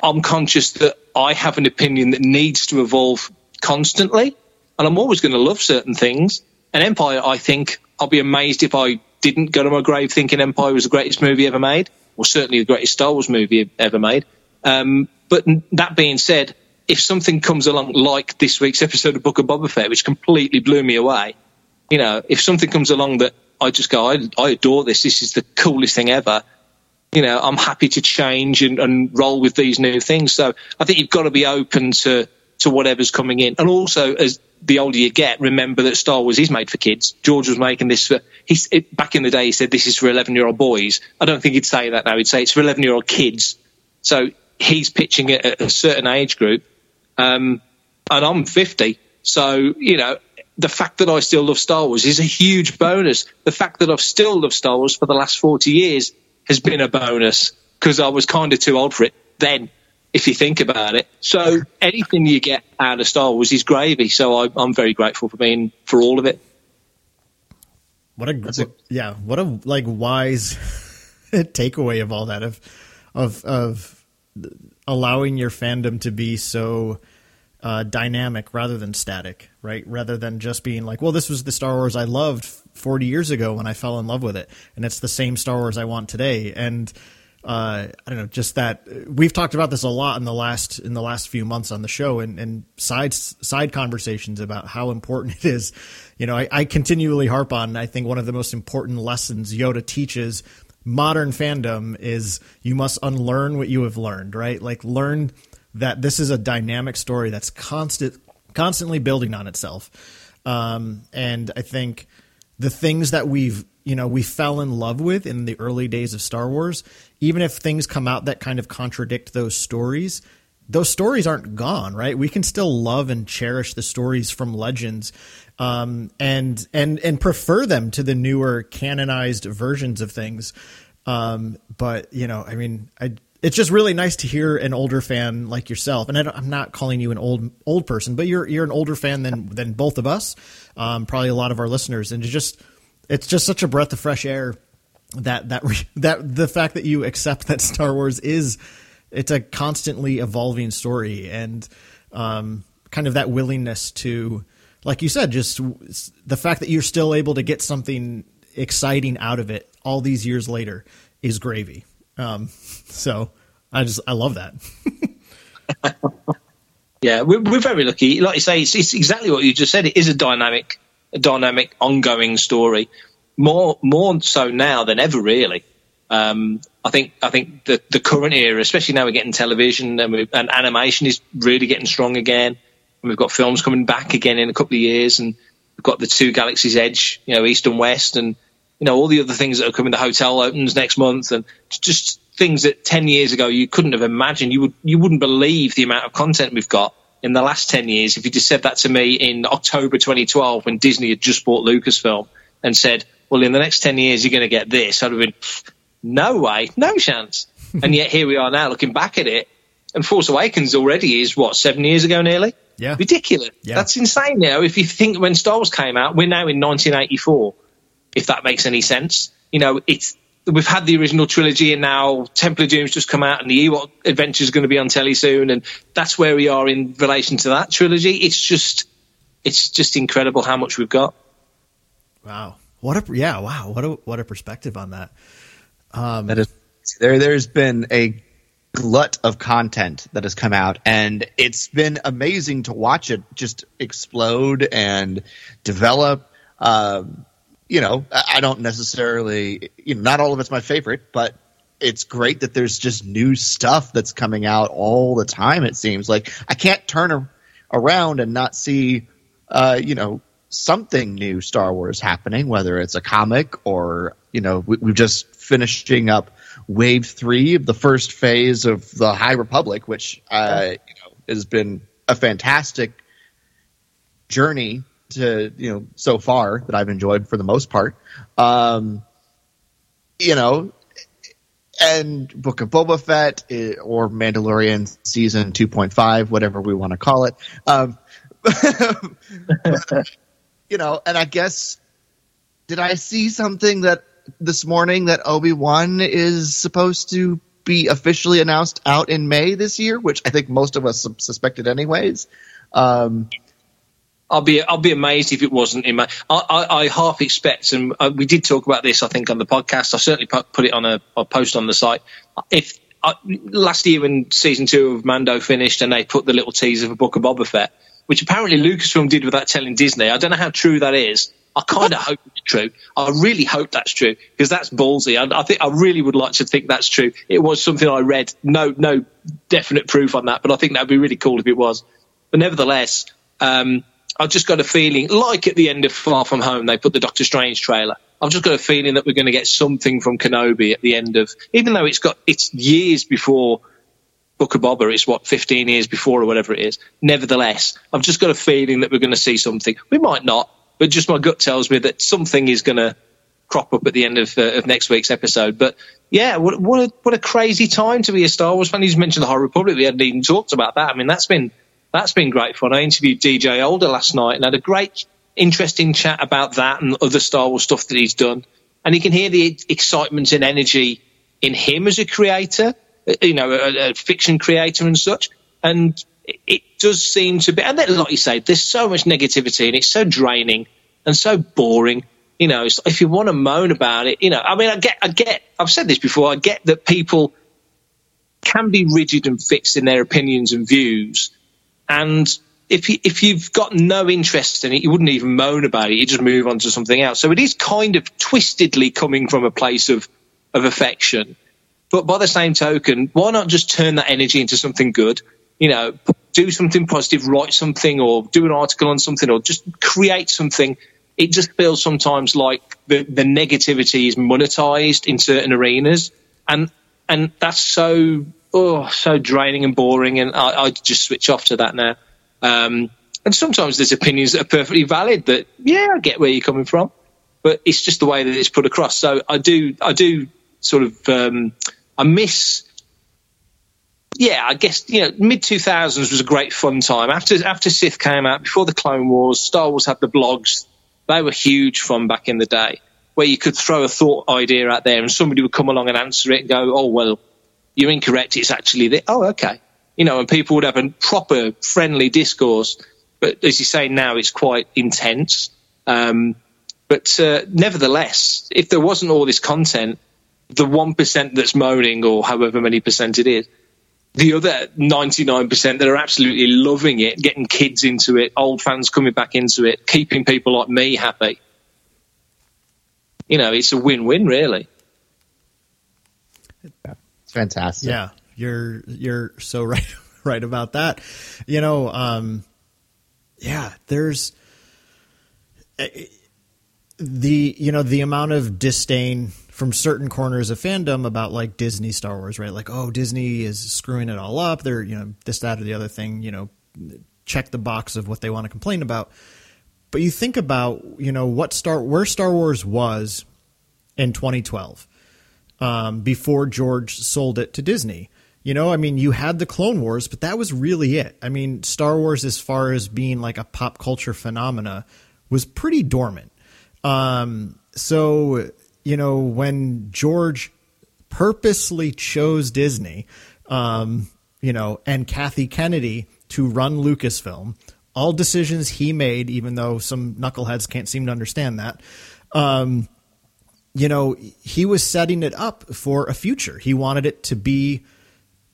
I'm conscious that I have an opinion that needs to evolve constantly and I'm always going to love certain things. And Empire, I think I'll be amazed if I didn't go to my grave thinking Empire was the greatest movie ever made, or certainly the greatest Star Wars movie ever made. Um, but that being said, if something comes along like this week's episode of Book of Boba Fett, which completely blew me away, you know, if something comes along that I just go, I, I adore this, this is the coolest thing ever, you know, I'm happy to change and, and roll with these new things. So I think you've got to be open to to whatever's coming in. And also, as the older you get, remember that Star Wars is made for kids. George was making this for, it, back in the day, he said this is for 11 year old boys. I don't think he'd say that now. He'd say it's for 11 year old kids. So he's pitching it at a certain age group. Um, and I'm 50. So, you know, the fact that I still love Star Wars is a huge bonus. The fact that I've still loved Star Wars for the last 40 years has been a bonus because I was kind of too old for it then if you think about it. So [LAUGHS] anything you get out of Star Wars is gravy. So I, am very grateful for being for all of it. What a, a yeah, what a like wise [LAUGHS] takeaway of all that of of of allowing your fandom to be so uh, dynamic rather than static, right? Rather than just being like, well, this was the Star Wars I loved 40 years ago when I fell in love with it, and it's the same Star Wars I want today, and uh, I don't know, just that we've talked about this a lot in the last in the last few months on the show, and, and side side conversations about how important [LAUGHS] it is. You know, I, I continually harp on. I think one of the most important lessons Yoda teaches modern fandom is you must unlearn what you have learned. Right, like learn that this is a dynamic story that's constant, constantly building on itself. Um, and I think the things that we've you know we fell in love with in the early days of Star Wars, even if things come out that kind of contradict those stories, those stories aren't gone, right? We can still love and cherish the stories from Legends, um, and and and prefer them to the newer canonized versions of things. Um, but you know, I mean, I, it's just really nice to hear an older fan like yourself. And I am not calling you an old old person, but you're you're an older fan than than both of us, um, probably a lot of our listeners, and just it's just such a breath of fresh air that that [LAUGHS] that the fact that you accept that Star Wars is it's a constantly evolving story and um, kind of that willingness to like you said just the fact that you're still able to get something exciting out of it all these years later is gravy um, [LAUGHS] so i just i love that [LAUGHS] yeah, we're, we're very lucky. Like you say, it's, it's exactly what you just said. It is a dynamic, a dynamic, ongoing story. More, more so now than ever, really. Um, I think, I think the the current era, especially now we're getting television and, we, and animation is really getting strong again. And we've got films coming back again in a couple of years, and we've got the two Galaxies Edge, you know, East and West, and you know all the other things that are coming. The hotel opens next month, and just things that ten years ago you couldn't have imagined. You would you wouldn't believe the amount of content we've got in the last ten years. If you just said that to me in October 2012 when Disney had just bought Lucasfilm and said, "Well, in the next ten years you're going to get this," I'd have been, "No way, no chance." [LAUGHS] and yet here we are now looking back at it, and Force Awakens already is what seven years ago nearly. Yeah. Ridiculous. Yeah. That's insane now. If you think when Star Wars came out, we're now in 1984, if that makes any sense. You know, it's we've had the original trilogy and now Temple of Doom's just come out and the Ewok Adventure is going to be on telly soon and that's where we are in relation to that trilogy. It's just it's just incredible how much we've got. Wow. What a yeah, wow. What a what a perspective on that. that is there. There's been a glut of content that has come out, and it's been amazing to watch it just explode and develop. Um, you know, I don't necessarily, you know, not all of it's my favorite, but it's great that there's just new stuff that's coming out all the time. It seems like I can't turn a- around and not see, uh, you know, something new Star Wars happening, whether it's a comic or, you know, we, we're just finishing up wave three of the first phase of the High Republic, which, uh, you know, has been a fantastic journey to, you know, so far that I've enjoyed for the most part. Um, you know, and Book of Boba Fett eh, or Mandalorian season 2.5, whatever we want to call it. Um, [LAUGHS] you know, and I guess did I see something that this morning that Obi Wan is supposed to be officially announced out in May this year, which I think most of us suspected anyways. Um, I'll be I'll be amazed if it wasn't in my. I, I, I half expect, and uh, we did talk about this, I think, on the podcast. I certainly put, put it on a, a post on the site. If uh, last year when season two of Mando finished, and they put the little teaser for Book of Boba Fett, which apparently Lucasfilm did without telling Disney. I don't know how true that is. I kind of hope it's true. I really hope that's true because that's ballsy. I, I think I really would like to think that's true. It was something I read. No, no definite proof on that, but I think that'd be really cool if it was. But nevertheless, um, I've just got a feeling, like at the end of Far From Home, they put the Doctor Strange trailer. I've just got a feeling that we're going to get something from Kenobi at the end of, even though it's got it's years before Book of Boba, it's what 15 years before or whatever it is. Nevertheless, I've just got a feeling that we're going to see something. We might not, but just my gut tells me that something is going to crop up at the end of, uh, of next week's episode. But yeah, what, what a what a crazy time to be a Star Wars fan. You mentioned the High Republic. We hadn't even talked about that. I mean, that's been that's been great fun. I interviewed DJ Older last night and had a great, interesting chat about that and other Star Wars stuff that he's done. And you can hear the excitement and energy in him as a creator, uh, you know, a, a fiction creator and such. And it, does seem to be, and then, like you say, there's so much negativity and it's so draining and so boring. You know, if you want to moan about it, you know, I mean, I get, I get, I've said this before, I get that people can be rigid and fixed in their opinions and views. And if you, if you've got no interest in it, you wouldn't even moan about it. You just move on to something else. So it is kind of twistedly coming from a place of of affection. But by the same token, why not just turn that energy into something good? You know, do something positive, write something, or do an article on something, or just create something. It just feels sometimes like the, the negativity is monetized in certain arenas, and and that's so oh so draining and boring, and I, I just switch off to that now. Um, and sometimes there's opinions that are perfectly valid. That yeah, I get where you're coming from, but it's just the way that it's put across. So I do I do sort of um, I miss. Yeah, I guess you know mid two thousands was a great fun time. After after Sith came out, before the Clone Wars, Star Wars had the blogs. They were huge fun back in the day, where you could throw a thought idea out there and somebody would come along and answer it and go, "Oh well, you're incorrect. It's actually the oh okay." You know, and people would have a proper friendly discourse. But as you say now, it's quite intense. Um, but uh, nevertheless, if there wasn't all this content, the one percent that's moaning, or however many percent it is, the other 99% that are absolutely loving it, getting kids into it, old fans coming back into it, keeping people like me happy. You know, it's a win-win, really. Fantastic. Yeah, you're you're so [LAUGHS] right right about that. You know, um, yeah, there's eh, the you know the amount of disdain from certain corners of fandom about like Disney Star Wars, right? Like, oh, Disney is screwing it all up. They're you know this, that, or the other thing. You know, check the box of what they want to complain about. But you think about you know what Star where Star Wars was in 2012 um, before George sold it to Disney. You know, I mean, you had the Clone Wars, but that was really it. I mean, Star Wars, as far as being like a pop culture phenomena, was pretty dormant. Um, so, you know, when George purposely chose Disney, um, you know, and Kathy Kennedy to run Lucasfilm, all decisions he made, even though some knuckleheads can't seem to understand that. Um, you know, he was setting it up for a future. He wanted it to be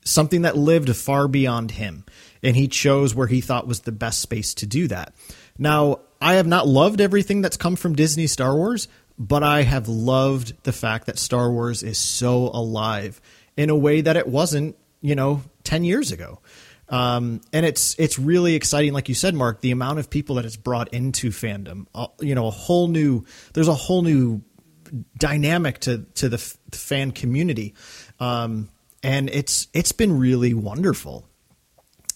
something that lived far beyond him. And he chose where he thought was the best space to do that. Now, I have not loved everything that's come from Disney Star Wars, but I have loved the fact that Star Wars is so alive in a way that it wasn't, you know, 10 years ago. Um, and it's it's really exciting, like you said, Mark. The amount of people that it's brought into fandom, uh, you know, a whole new. There's a whole new dynamic to to the, f- the fan community, um, and it's it's been really wonderful.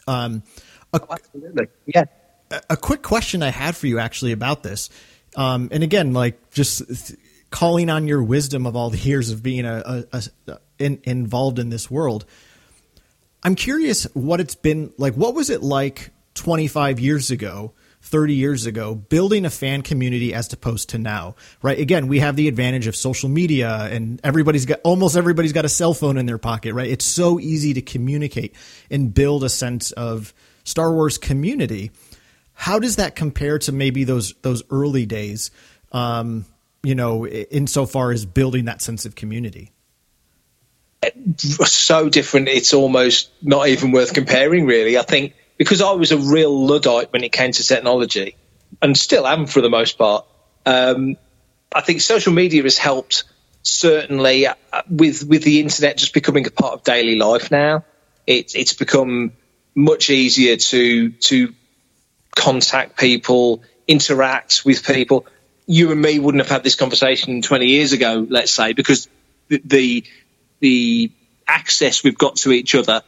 Um, a, Absolutely. Yeah. a, a quick question I had for you actually about this, um, and again, like just th- calling on your wisdom of all the years of being a, a, a in, involved in this world. I'm curious what it's been like. What was it like 25 years ago 30 years ago, building a fan community as opposed to now, right? Again, we have the advantage of social media and everybody's got, almost everybody's got a cell phone in their pocket, right? It's so easy to communicate and build a sense of Star Wars community. How does that compare to maybe those, those early days, um, you know, insofar as building that sense of community? So different, it's almost not even worth comparing, really. I think because I was a real luddite when it came to technology, and still am for the most part. Um, I think social media has helped certainly uh, with with the internet just becoming a part of daily life now. It's it's become much easier to to contact people, interact with people. You and me wouldn't have had this conversation 20 years ago, let's say, because the the, the access we've got to each other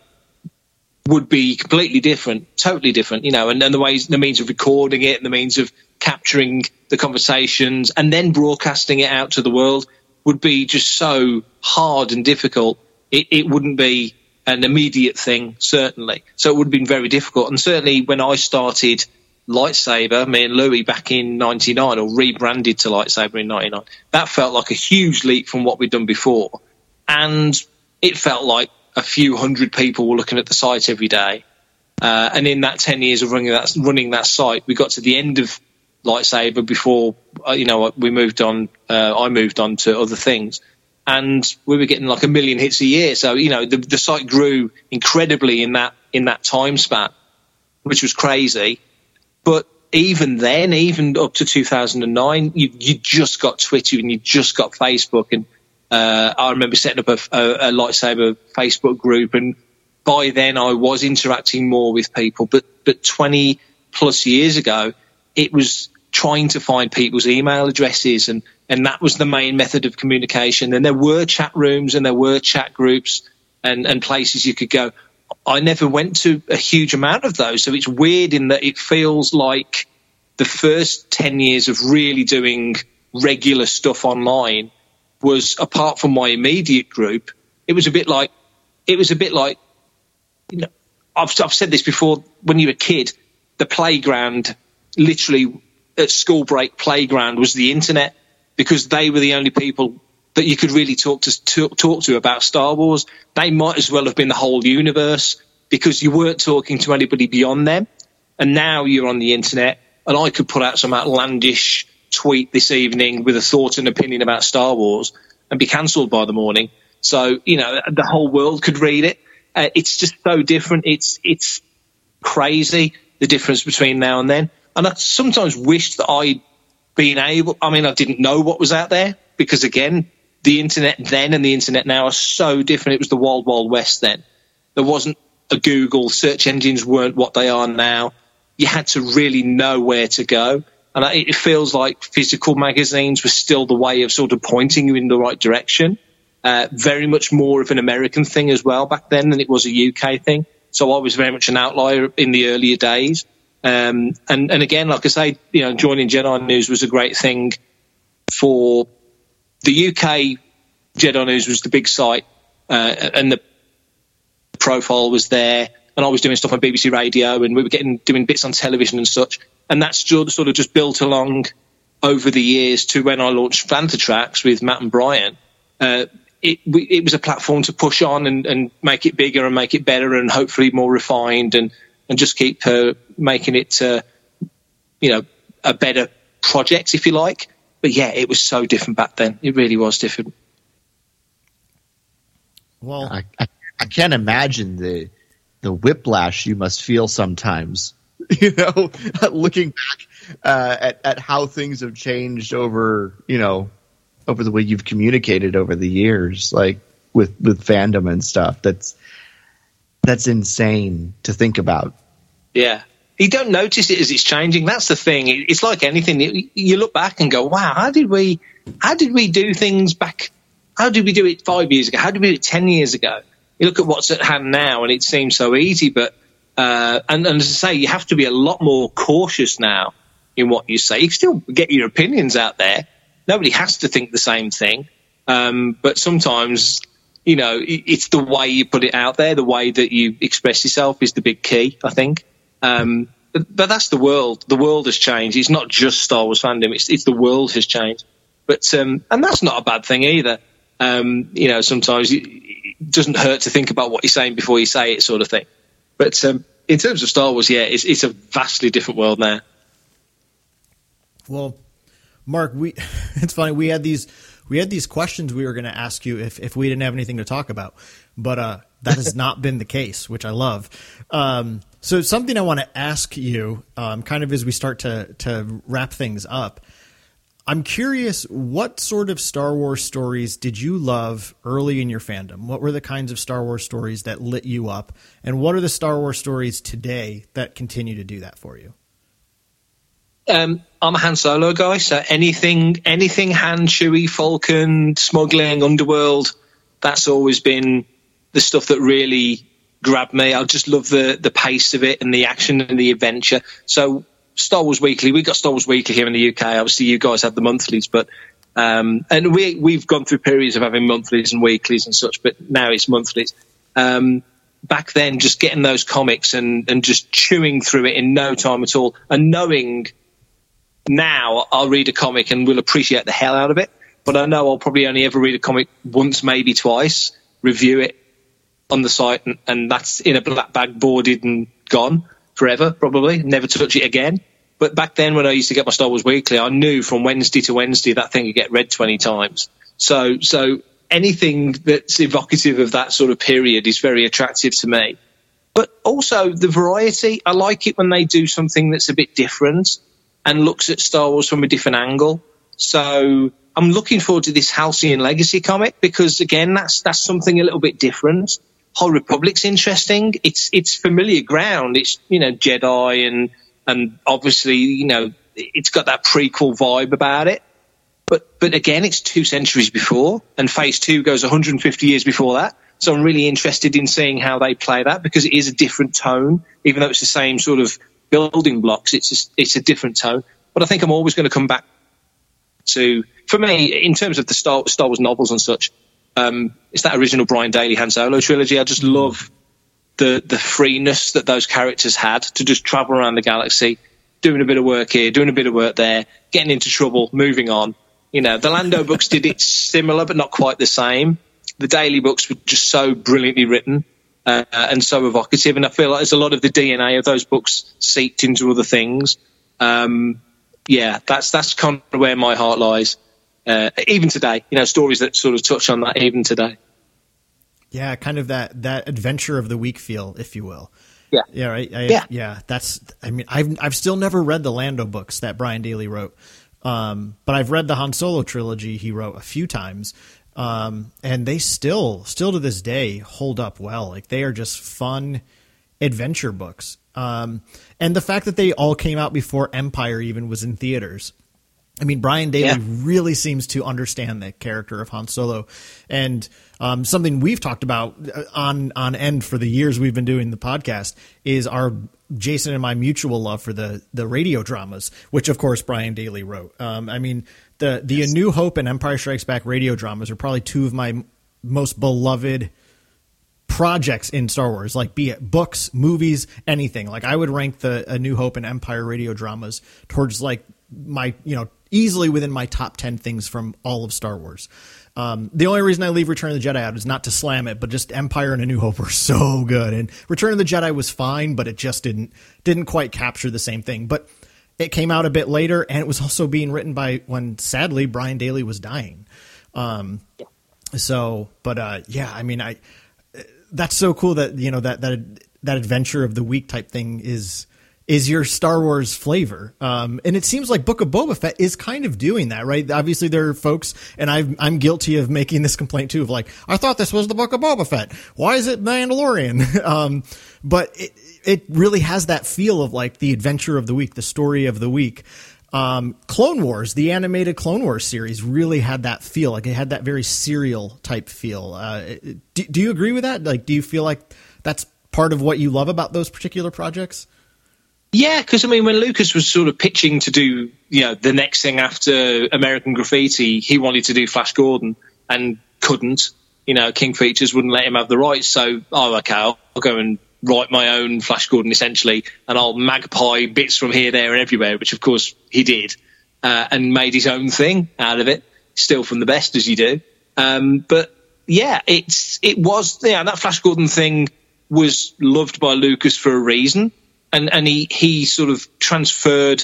would be completely different, totally different, you know, and then the ways, the means of recording it and the means of capturing the conversations and then broadcasting it out to the world would be just so hard and difficult. It, it wouldn't be an immediate thing, certainly. So it would have been very difficult. And certainly when I started Lightsaber, me and Louis back in 99 or rebranded to Lightsaber in 99, that felt like a huge leap from what we'd done before. And it felt like a few hundred people were looking at the site every day. Uh, and in that 10 years of running that, running that site, we got to the end of Lightsaber before, uh, you know, we moved on, uh, I moved on to other things. And we were getting like a million hits a year. So, you know, the, the site grew incredibly in that, in that time span, which was crazy. But even then, even up to 2009, you, you just got Twitter and you just got Facebook and uh, I remember setting up a, a, a, lightsaber Facebook group, and by then I was interacting more with people. But but 20 plus years ago, it was trying to find people's email addresses, and and that was the main method of communication. And there were chat rooms and there were chat groups and and places you could go. I never went to a huge amount of those, so it's weird in that it feels like the first 10 years of really doing regular stuff online was apart from my immediate group, it was a bit like it was a bit like you know I've, I've said this before. When you were a kid, the playground, literally at school break, playground was the internet because they were the only people that you could really talk to, to talk to about Star Wars. They might as well have been the whole universe because you weren't talking to anybody beyond them. And now you're on the internet, and I could put out some outlandish tweet this evening with a thought and opinion about Star Wars and be cancelled by the morning. So, you know, the whole world could read it. Uh, it's just so different. It's it's crazy the difference between now and then. And I sometimes wish that I'd been able. I mean, I didn't know what was out there because again, the internet then and the internet now are so different. It was the wild wild west then. There wasn't a Google. Search engines weren't what they are now. You had to really know where to go. And it feels like physical magazines were still the way of sort of pointing you in the right direction. Uh, very much more of an American thing as well back then than it was a UK thing. So I was very much an outlier in the earlier days. Um, and, and again, like I say, you know, joining Jedi News was a great thing for the UK. Jedi News was the big site, uh, and the profile was there. And I was doing stuff on BBC Radio, and we were getting doing bits on television and such. And that's sort of just built along over the years to when I launched Fantha Tracks with Matt and Brian. Uh, it, it was a platform to push on and, and, make it bigger and make it better and hopefully more refined and, and just keep uh, making it, uh, you know, a better project, if you like. But yeah, it was so different back then. It really was different. Well, I, I, I can't imagine the the whiplash you must feel sometimes. [LAUGHS] You know, [LAUGHS] looking back uh, at at how things have changed over you know over the way you've communicated over the years, like with with fandom and stuff. That's that's insane to think about. Yeah. You don't notice it as it's changing. That's the thing. It's like anything. You look back and go, "Wow, how did we? How did we do things back? How did we do it five years ago? How did we do it ten years ago?" You look at what's at hand now, and it seems so easy. But uh, and, and as I say, you have to be a lot more cautious now in what you say. You still get your opinions out there, nobody has to think the same thing. Um, but sometimes, you know, it's the way you put it out there, the way that you express yourself is the big key, I think. Um, but, but, that's the world. The world has changed. It's not just Star Wars fandom. It's, it's the world has changed. But, um, and that's not a bad thing either. Um, you know, sometimes it, it, doesn't hurt to think about what you're saying before you say it sort of thing. But, um, in terms of Star Wars, yeah, it's, it's a vastly different world now. Well, Mark, we [LAUGHS] it's funny we had these we had these questions we were going to ask you if if we didn't have anything to talk about, but uh, that has [LAUGHS] not been the case, which I love. Um, so something I want to ask you, um, kind of as we start to to wrap things up. I'm curious, what sort of Star Wars stories did you love early in your fandom? What were the kinds of Star Wars stories that lit you up? And what are the Star Wars stories today that continue to do that for you? Um, I'm a Han Solo guy, so anything, anything Han, Chewie, Falcon, smuggling, underworld, that's always been the stuff that really grabbed me. I just love the the pace of it and the action and the adventure. So Star Wars Weekly, we got Star Wars Weekly here in the UK. Obviously, you guys have the monthlies, but um, and we we've gone through periods of having monthlies and weeklies and such, but now it's monthlies. Um, back then, just getting those comics and and just chewing through it in no time at all, and knowing now I'll read a comic and we'll appreciate the hell out of it. But I know I'll probably only ever read a comic once, maybe twice, review it on the site, and, and that's in a black bag, boarded and gone forever, probably. Never touch it again. But back then, when I used to get my Star Wars Weekly, I knew from Wednesday to Wednesday that thing would get read 20 times. So, so anything that's evocative of that sort of period is very attractive to me. But also the variety. I like it when they do something that's a bit different and looks at Star Wars from a different angle. So I'm looking forward to this Halcyon Legacy comic because again, that's that's something a little bit different. Whole Republic's interesting. It's it's familiar ground. It's you know Jedi and and obviously you know it's got that prequel vibe about it. But but again, it's two centuries before, and Phase Two goes 150 years before that. So I'm really interested in seeing how they play that because it is a different tone, even though it's the same sort of building blocks. It's a, it's a different tone. But I think I'm always going to come back to, for me, in terms of the Star, Star Wars novels and such, um, it's that original Brian Daley Han Solo trilogy. I just love the the freeness that those characters had to just travel around the galaxy, doing a bit of work here, doing a bit of work there, getting into trouble, moving on. You know, the Lando [LAUGHS] books did it similar, but not quite the same. The Daley books were just so brilliantly written uh, and so evocative. And I feel like there's a lot of the DNA of those books seeped into other things. Um, yeah, that's that's kind of where my heart lies. Uh, even today, you know, stories that sort of touch on that even today. Yeah, kind of that that adventure of the week feel, if you will. Yeah. Yeah, right. I, Yeah. yeah. That's. I mean, I've I've still never read the Lando books that Brian Daley wrote, um, but I've read the Han Solo trilogy he wrote a few times, um, and they still still to this day hold up well. Like they are just fun adventure books. Um, and the fact that they all came out before Empire even was in theaters. I mean, Brian Daley Yeah. really seems to understand the character of Han Solo, and um, something we've talked about uh, on on end for the years we've been doing the podcast is our Jason and my mutual love for the the radio dramas, which of course Brian Daley wrote. Um, I mean, the the A New Hope and Empire Strikes Back radio dramas are probably two of my most beloved projects in Star Wars, like be it books, movies, anything. Like I would rank the A New Hope and Empire radio dramas towards like my you know easily within my top ten things from all of Star Wars. Um, the only reason I leave Return of the Jedi out is not to slam it, but just Empire and A New Hope were [LAUGHS] so good, and Return of the Jedi was fine, but it just didn't didn't quite capture the same thing. But it came out a bit later, and it was also being written by when sadly Brian Daley was dying. Um, so, but uh, yeah, I mean, I that's so cool that you know that that that adventure of the week type thing is is your Star Wars flavor. Um, and it seems like Book of Boba Fett is kind of doing that, right? Obviously, there are folks, and I've, I'm guilty of making this complaint too, of like, I thought this was the Book of Boba Fett. Why is it Mandalorian? [LAUGHS] um, but it it really has that feel of like the adventure of the week, the story of the week. Um, Clone Wars, the animated Clone Wars series, really had that feel. Like it had that very serial type feel. Uh, do, do you agree with that? Like, do you feel like that's part of what you love about those particular projects? Yeah, because I mean, when Lucas was sort of pitching to do, you know, the next thing after American Graffiti, he wanted to do Flash Gordon and couldn't. You know, King Features wouldn't let him have the rights. So, oh, okay, I'll, I'll go and write my own Flash Gordon essentially, and I'll magpie bits from here, there, and everywhere, which of course he did, uh, and made his own thing out of it. Still from the best as you do. Um, but yeah, it's it was yeah that Flash Gordon thing was loved by Lucas for a reason, and and he he sort of transferred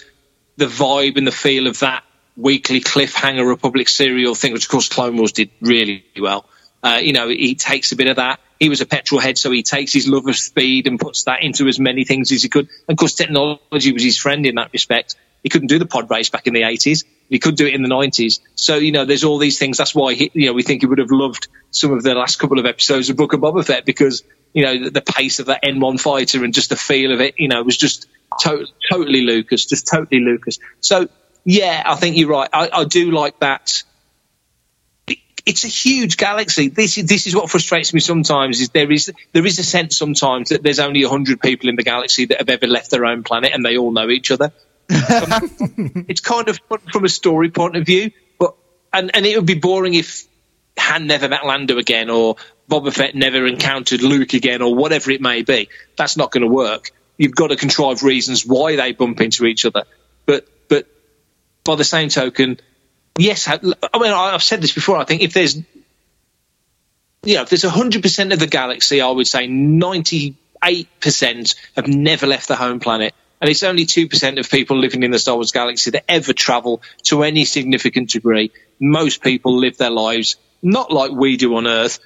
the vibe and the feel of that weekly cliffhanger Republic serial thing, which of course Clone Wars did really well. Uh, you know, he takes a bit of that. He was a petrol head, so he takes his love of speed and puts that into as many things as he could. And of course, technology was his friend in that respect. He couldn't do the pod race back in the 80s. He could do it in the 90s. So, you know, there's all these things. That's why, he, you know, we think he would have loved some of the last couple of episodes of Book of Boba Fett because, you know, the, the pace of that N1 fighter and just the feel of it, you know, it was just to- totally Lucas, just totally Lucas. So, yeah, I think you're right. I, I do like that it's a huge galaxy. This is this is what frustrates me sometimes. Is there is there is a sense sometimes that there's only hundred people in the galaxy that have ever left their own planet, and they all know each other. [LAUGHS] it's kind of fun from a story point of view, but and and it would be boring if Han never met Lando again, or Boba Fett never encountered Luke again, or whatever it may be. That's not going to work. You've got to contrive reasons why they bump into each other. But but by the same token, yes, I mean I've said this before. I think if there's know if there's hundred percent of the galaxy, I would say ninety eight percent have never left the home planet. And it's only 2% of people living in the Star Wars galaxy that ever travel to any significant degree. Most people live their lives not like we do on Earth,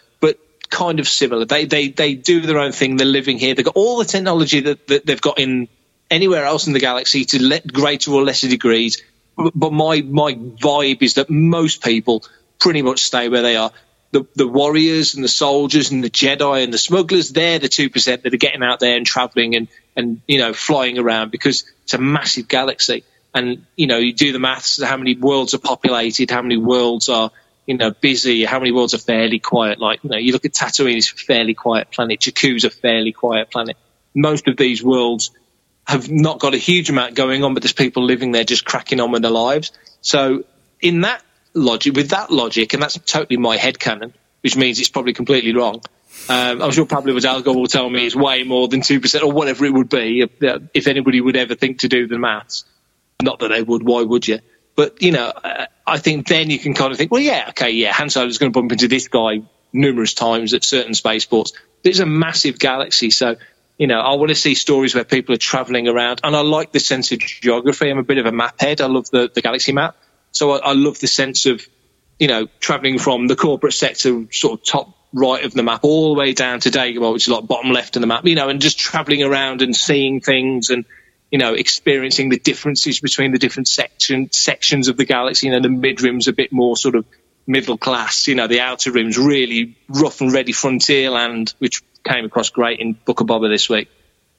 kind of similar. They, they, they do their own thing. They're living here. They've got all the technology that, that they've got in anywhere else in the galaxy to let greater or lesser degrees. But my, my vibe is that most people pretty much stay where they are. The, the warriors and the soldiers and the Jedi and the smugglers, they're the 2% that are getting out there and traveling and, and, you know, flying around because it's a massive galaxy. And, you know, you do the maths, how many worlds are populated, how many worlds are, you know, busy, how many worlds are fairly quiet. Like, you know, you look at Tatooine, it's a fairly quiet planet. Jakku's a fairly quiet planet. Most of these worlds have not got a huge amount going on, but there's people living there just cracking on with their lives. So in that logic, with that logic, and that's totally my head headcanon, which means it's probably completely wrong. Um, I'm sure Pablo Hidalgo will tell me it's way more than 2% or whatever it would be if, if anybody would ever think to do the maths. Not that they would, why would you? But, you know, uh, I think then you can kind of think, well, yeah, okay, yeah, Han Solo's going to bump into this guy numerous times at certain spaceports. There's a massive galaxy, so, you know, I want to see stories where people are traveling around, and I like the sense of geography. I'm a bit of a map head. I love the, the galaxy map. So I, I love the sense of, you know, traveling from the corporate sector, sort of top right of the map all the way down to Dagobah, which is like bottom left of the map, you know, and just traveling around and seeing things and, you know, experiencing the differences between the different section, sections of the galaxy. You know, the mid rim's a bit more sort of middle class, you know, the outer rim's really rough and ready frontier land, which came across great in Book of Boba this week.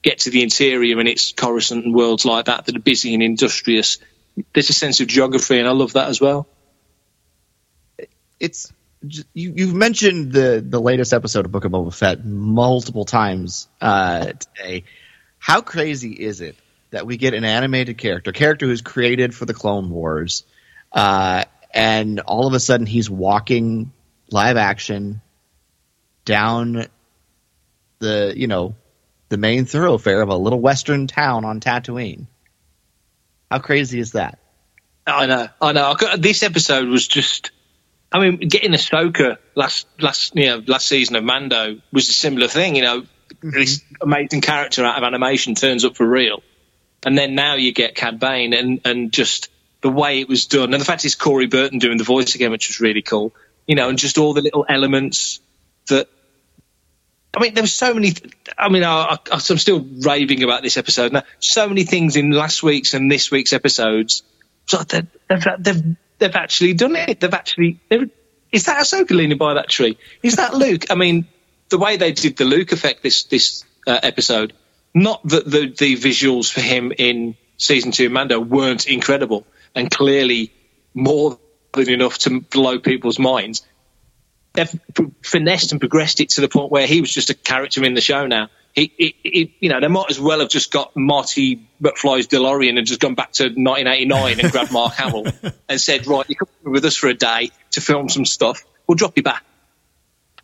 Get to the interior and it's Coruscant and worlds like that that are busy and industrious. There's a sense of geography and I love that as well. It's you, you've mentioned the the latest episode of Book of Boba Fett multiple times uh, today. How crazy is it that we get an animated character, character who's created for the Clone Wars, uh, and all of a sudden he's walking live action down the you know the main thoroughfare of a little western town on Tatooine. How crazy is that? I know, I know. This episode was just. I mean, getting Ahsoka last last you know last season of Mando was a similar thing. You know, mm-hmm. this amazing character out of animation turns up for real, and then now you get Cad Bane, and and just the way it was done, and the fact is Corey Burton doing the voice again, which was really cool. You know, and just all the little elements that. I mean, there were so many. I mean, I, am still raving about this episode now. So many things in last week's and this week's episodes. So they've, they've, they've actually done it. They've actually. They've, is that Ahsoka leaning by that tree? Is that Luke? I mean, the way they did the Luke effect this this uh, episode. Not that the the visuals for him in season two Mando weren't incredible, and clearly more than enough to blow people's minds. They've finessed and progressed it to the point where he was just a character in the show now. He, he, he, you know, they might as well have just got Marty McFly's DeLorean and just gone back to 1989 and grabbed Mark Hamill [LAUGHS] and said, right, you come with us for a day to film some stuff. We'll drop you back.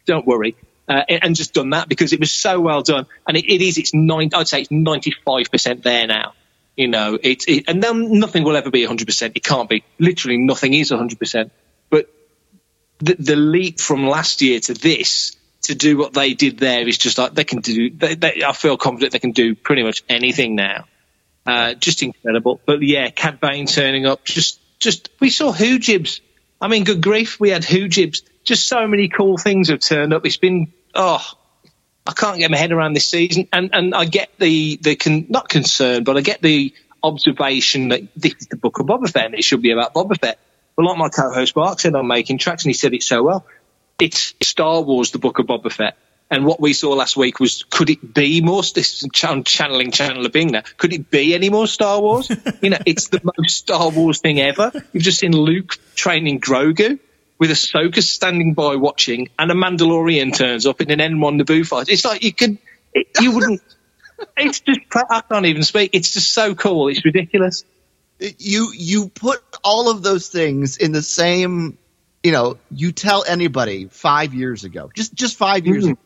Don't worry. Uh, and just done that because it was so well done. And it, it is, it's nine, I'd say it's 95% there now. You know, it's it, and then nothing will ever be 100%. It can't be. Literally nothing is 100%. But the, the leap from last year to this, to do what they did there is just like they can do. They, they, I feel confident they can do pretty much anything now. Uh, just incredible. But yeah, Cad Bane turning up. Just, just we saw Who Jibs. I mean, good grief, we had Who Jibs. Just so many cool things have turned up. It's been oh, I can't get my head around this season, and and I get the the con, not concern, but I get the observation that this is the book of Boba Fett, and it should be about Boba Fett. But like my co-host Mark said I'm Making Tracks, and he said it so well, it's Star Wars, the book of Boba Fett. And what we saw last week was, could it be more? This channeling Chandler Bing now. Could it be any more Star Wars? [LAUGHS] you know, it's the most Star Wars thing ever. You've just seen Luke training Grogu with Ahsoka standing by watching, and a Mandalorian turns up in an N1 Naboo fight. It's like you could, it, you wouldn't. [LAUGHS] it's just I can't even speak. It's just so cool. It's ridiculous. You you put all of those things in the same. You know, you tell anybody five years ago, just just five years mm. ago,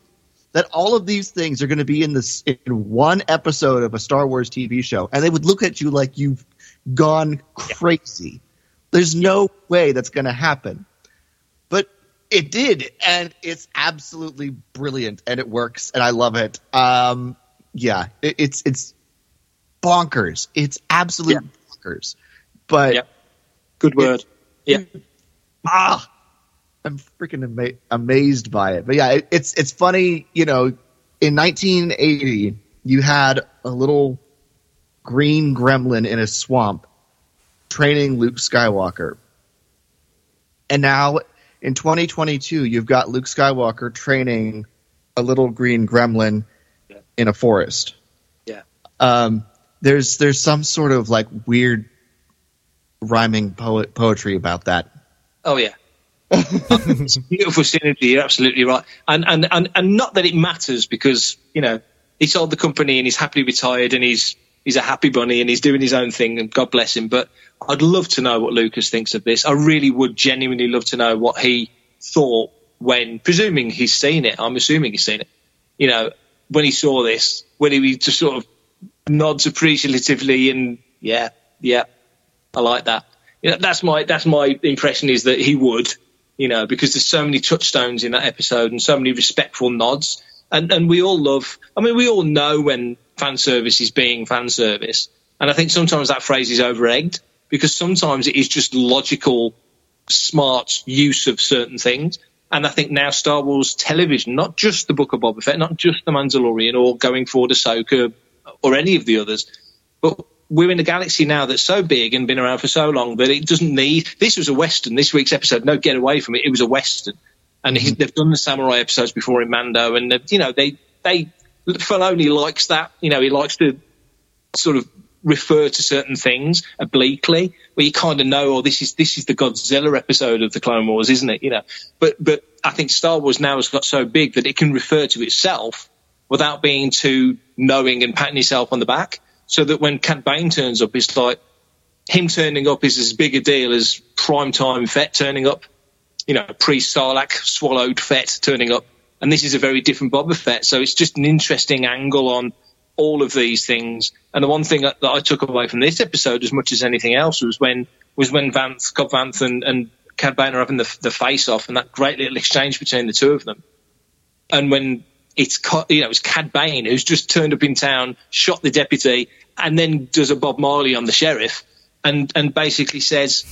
that all of these things are going to be in this in one episode of a Star Wars TV show, and they would look at you like you've gone crazy. There's no way that's going to happen. It did, and it's absolutely brilliant, and it works, and I love it. Um, yeah, it, it's it's bonkers. It's absolute yeah. bonkers. But yeah. good word. yeah. Ah, I'm freaking ama- amazed by it. But yeah, it, it's it's funny. You know, in 1980, you had a little green gremlin in a swamp training Luke Skywalker, and now in 2022, you've got Luke Skywalker training a little green gremlin yeah. in a forest. Yeah. Um, there's there's some sort of like weird rhyming poet poetry about that. Oh yeah. it's [LAUGHS] beautiful synergy. You're absolutely right, and, and and and not that it matters because you know he sold the company and he's happily retired and he's he's a happy bunny and he's doing his own thing and God bless him. But I'd love to know what Lucas thinks of this. I really would genuinely love to know what he thought when, presuming he's seen it. I'm assuming he's seen it. You know, when he saw this, when he just sort of nods appreciatively and yeah, yeah, I like that. You know, that's my that's my impression is that he would, you know, because there's so many touchstones in that episode and so many respectful nods. And and we all love. I mean, we all know when fan service is being fan service, and I think sometimes that phrase is over egged because sometimes it is just logical, smart use of certain things. And I think now Star Wars television, not just the Book of Boba Fett, not just the Mandalorian, or going forward Ahsoka, or any of the others, but we're in a galaxy now that's so big and been around for so long that it doesn't need. This was a western. This week's episode, no get away from it. It was a western, and mm-hmm. they've done the samurai episodes before in Mando, and you know they they Filoni likes that. You know he likes to sort of refer to certain things obliquely, where you kind of know, oh, this is this is the Godzilla episode of the Clone Wars, isn't it? You know, but but I think Star Wars now has got so big that it can refer to itself without being too knowing and patting itself on the back so that when Cad Bane turns up, it's like him turning up is as big a deal as prime time Fett turning up. You know, pre Sarlacc swallowed Fett turning up. And this is a very different Boba Fett. So it's just an interesting angle on all of these things. And the one thing that, I took away from this episode, as much as anything else, was when was when Cobb Vanth, and, and Cad Bane are having the, the face off, and that great little exchange between the two of them. And when it's you know it's Cad Bane who's just turned up in town, shot the deputy, and then does a Bob Marley on the sheriff, and and basically says,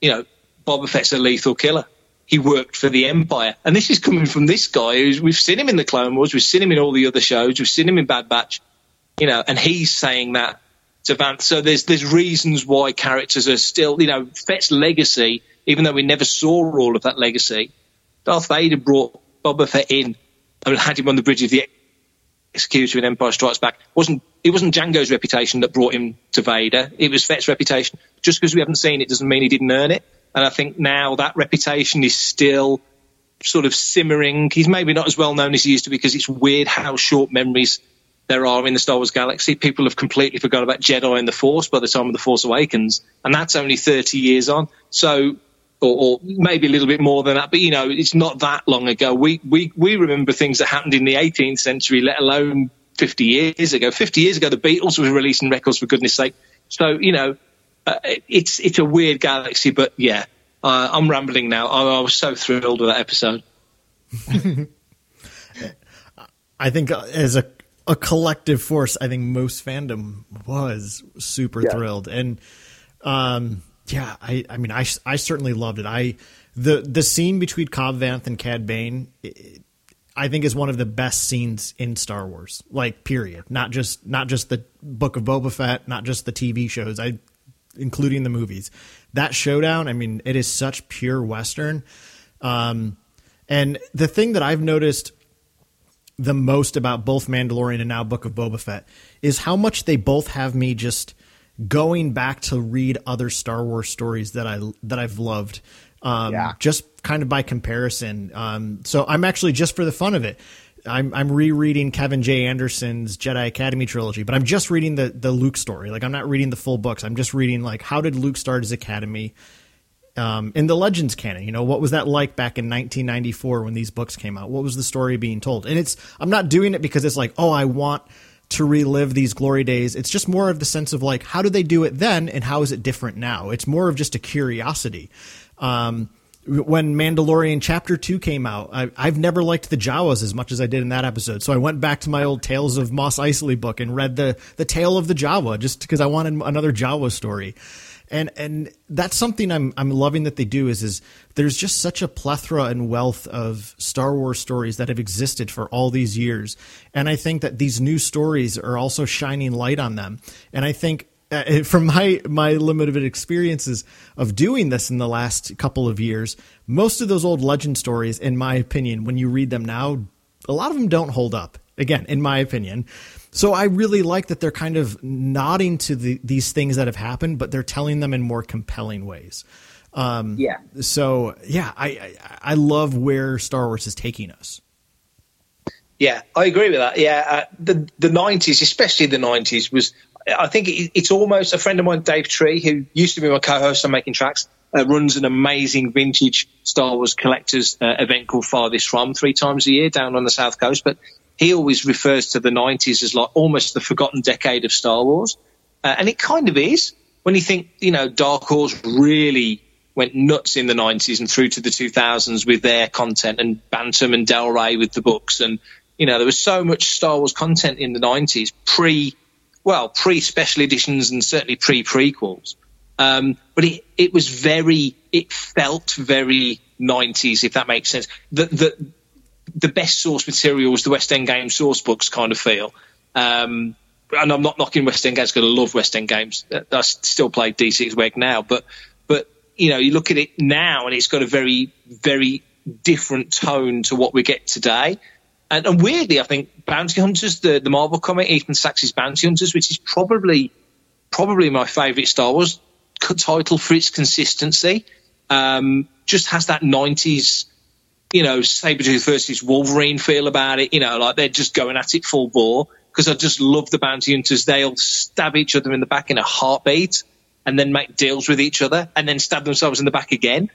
you know, Boba Fett's a lethal killer. He worked for the Empire, and this is coming from this guy who's we've seen him in the Clone Wars, we've seen him in all the other shows, we've seen him in Bad Batch, you know, and he's saying that to Vanth. So there's there's reasons why characters are still, you know, Fett's legacy, even though we never saw all of that legacy. Darth Vader brought Boba Fett in and had him on the bridge of the executor in Empire Strikes Back. It wasn't it wasn't Jango's reputation that brought him to Vader. It was Fett's reputation. Just because we haven't seen it doesn't mean he didn't earn it. And I think now that reputation is still sort of simmering. He's maybe not as well known as he used to because it's weird how short memories there are in the Star Wars galaxy. People have completely forgot about Jedi and the Force by the time of the Force Awakens, and that's only 30 years on. So or, or, maybe a little bit more than that. But you know, it's not that long ago. We we we remember things that happened in the 18th century, let alone 50 years ago. 50 years ago, the Beatles were releasing records for goodness sake. So you know, uh, it's it's a weird galaxy. But yeah, uh, I'm rambling now. I, I, was so thrilled with that episode. [LAUGHS] I think uh, as a a collective force, I think most fandom was super yeah. thrilled and. Um, yeah, I, I mean, I, I certainly loved it. I the the scene between Cobb Vanth and Cad Bane, I think is one of the best scenes in Star Wars. Like, period. Not just not just the Book of Boba Fett, not just the TV shows. I, including the movies. That showdown, I mean, it is such pure Western. Um, and the thing that I've noticed the most about both Mandalorian and now Book of Boba Fett is how much they both have me just going back to read other Star Wars stories that I that I've loved. Um, yeah. Just kind of by comparison. Um, so I'm actually just for the fun of it. I'm I'm rereading Kevin J. Anderson's Jedi Academy trilogy, but I'm just reading the the Luke story. Like I'm not reading the full books. I'm just reading like how did Luke start his academy um, in the Legends canon. You know what was that like back in 1994 when these books came out? What was the story being told? And it's I'm not doing it because it's like oh I want to relive these glory days. It's just more of the sense of like, how do they do it then and how is it different now? It's more of just a curiosity. Um, when Mandalorian Chapter 2 came out, I, have never liked the Jawas as much as I did in that episode. So I went back to my old Tales of Mos Eisley book and read the, the tale of the Jawa just because I wanted another Jawa story and and that's something I'm I'm loving that they do is is there's just such a plethora and wealth of Star Wars stories that have existed for all these years, and I think that these new stories are also shining light on them, and I think. Uh, [LAUGHS] from my my limited experiences of doing this in the last couple of years, most of those old legend stories, in my opinion, when you read them now, a lot of them don't hold up. Again, in my opinion, so I really like that they're kind of nodding to the, these things that have happened, but they're telling them in more compelling ways. Um, yeah. So yeah, I, I, I love where Star Wars is taking us. Yeah, I agree with that. Yeah, uh, the the nineties, especially the nineties, was I think it's almost a friend of mine, Dave Tree, who used to be my co-host on Making Tracks, uh, runs an amazing vintage Star Wars collectors uh, event called Farthest From three times a year down on the south coast. But he always refers to the 90s as like almost the forgotten decade of Star Wars. Uh, and it kind of is when you think, you know, Dark Horse really went nuts in the 90s and through to the 2000s with their content and Bantam and Del Rey with the books. And, you know, there was so much Star Wars content in the 90s pre, well, pre special editions and certainly pre prequels. Um, but it, it was very, it felt very 90s, if that makes sense. The, the, the best source material was the West End Games source books kind of feel. Um, and I'm not knocking West End games because I love West End games. I still play D6 WEG now, but but you know you look at it now and it's got a very very different tone to what we get today. And, and weirdly, I think Bounty Hunters, the, the Marvel comic, Ethan Sacks's Bounty Hunters, which is probably probably my favourite Star Wars title for its consistency, um, just has that 90s, you know, Sabretooth versus Wolverine feel about it. You know, like they're just going at it full bore because I just love the bounty hunters. They'll stab each other in the back in a heartbeat and then make deals with each other and then stab themselves in the back again.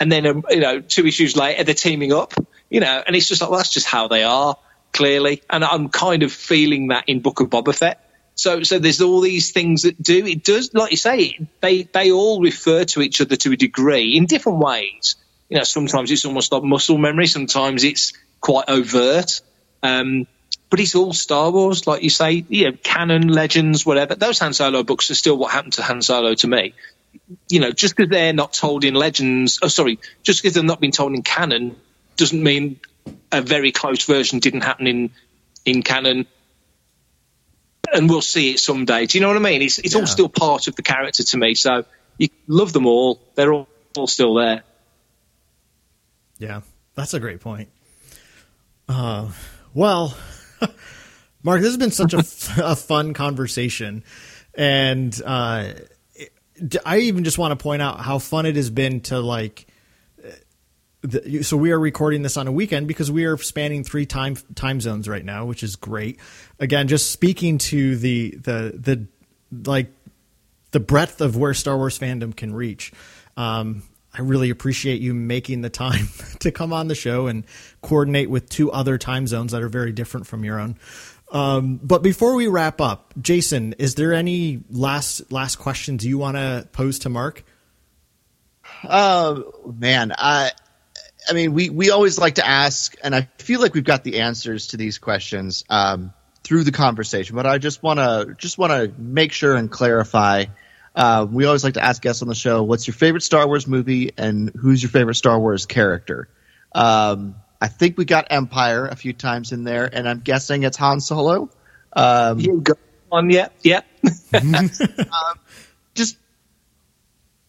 And then, um, you know, two issues later, they're teaming up, you know, and it's just like, well, that's just how they are, clearly. And I'm kind of feeling that in Book of Boba Fett. So, so there's all these things that do, it does, like you say, they, they all refer to each other to a degree in different ways. You know, sometimes it's almost like muscle memory. Sometimes it's quite overt. Um, but it's all Star Wars, like you say, you know, canon, legends, whatever. Those Han Solo books are still what happened to Han Solo to me. You know, just because they're not told in legends, oh, sorry, just because they've not been told in canon doesn't mean a very close version didn't happen in in canon. And we'll see it someday. Do you know what I mean? It's it's yeah. all still part of the character to me. So you love them all. They're all, all still there. Yeah, that's a great point. Uh, well, [LAUGHS] Mark, this has been such a, [LAUGHS] a fun conversation, and uh, I even just want to point out how fun it has been to like. The, so we are recording this on a weekend because we are spanning three time time zones right now, which is great. Again, just speaking to the the the like the breadth of where Star Wars fandom can reach. Um, I really appreciate you making the time [LAUGHS] to come on the show and coordinate with two other time zones that are very different from your own. Um, but before we wrap up, Jason, is there any last last questions you want to pose to Mark? Oh man, I I mean, we we always like to ask, and I feel like we've got the answers to these questions um, through the conversation. But I just want to just want to make sure and clarify uh, we always like to ask guests on the show, what's your favorite Star Wars movie and who's your favorite Star Wars character? Um, I think we got Empire a few times in there, and I'm guessing it's Han Solo. Um, you go on, yeah, yeah. [LAUGHS] um, just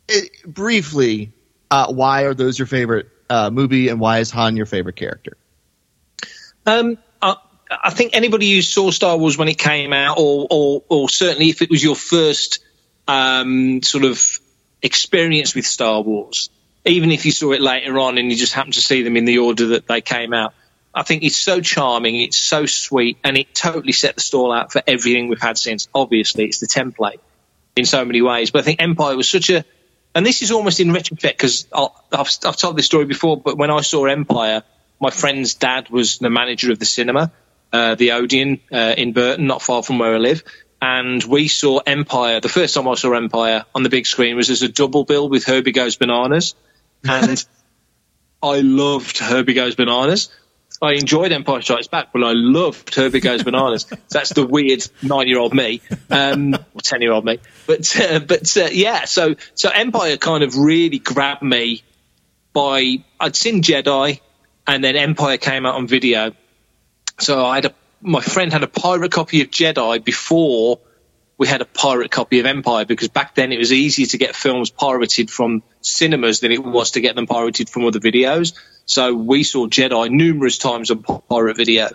it, briefly, uh, why are those your favorite uh, movie, and why is Han your favorite character? Um, I, I think anybody who saw Star Wars when it came out, or, or, or certainly if it was your first um, sort of experience with Star Wars, even if you saw it later on and you just happened to see them in the order that they came out. I think it's so charming, it's so sweet, and it totally set the stall out for everything we've had since. Obviously, it's the template in so many ways, but I think Empire was such a, and this is almost in retrospect because I've, I've told this story before, but when I saw Empire, my friend's dad was the manager of the cinema, uh, the Odeon uh, in Burton, not far from where I live, and we saw Empire. The first time I saw Empire on the big screen was as a double bill with Herbie Goes Bananas, [LAUGHS] and I loved Herbie Goes Bananas. I enjoyed Empire Strikes Back, but I loved Herbie Goes Bananas. so [LAUGHS] that's the weird nine-year-old me, um, or ten-year-old me. But uh, but uh, yeah, so so Empire kind of really grabbed me by I'd seen Jedi, and then Empire came out on video. So I had a my friend had a pirate copy of Jedi before we had a pirate copy of Empire because back then it was easier to get films pirated from cinemas than it was to get them pirated from other videos. So we saw Jedi numerous times on pirate video,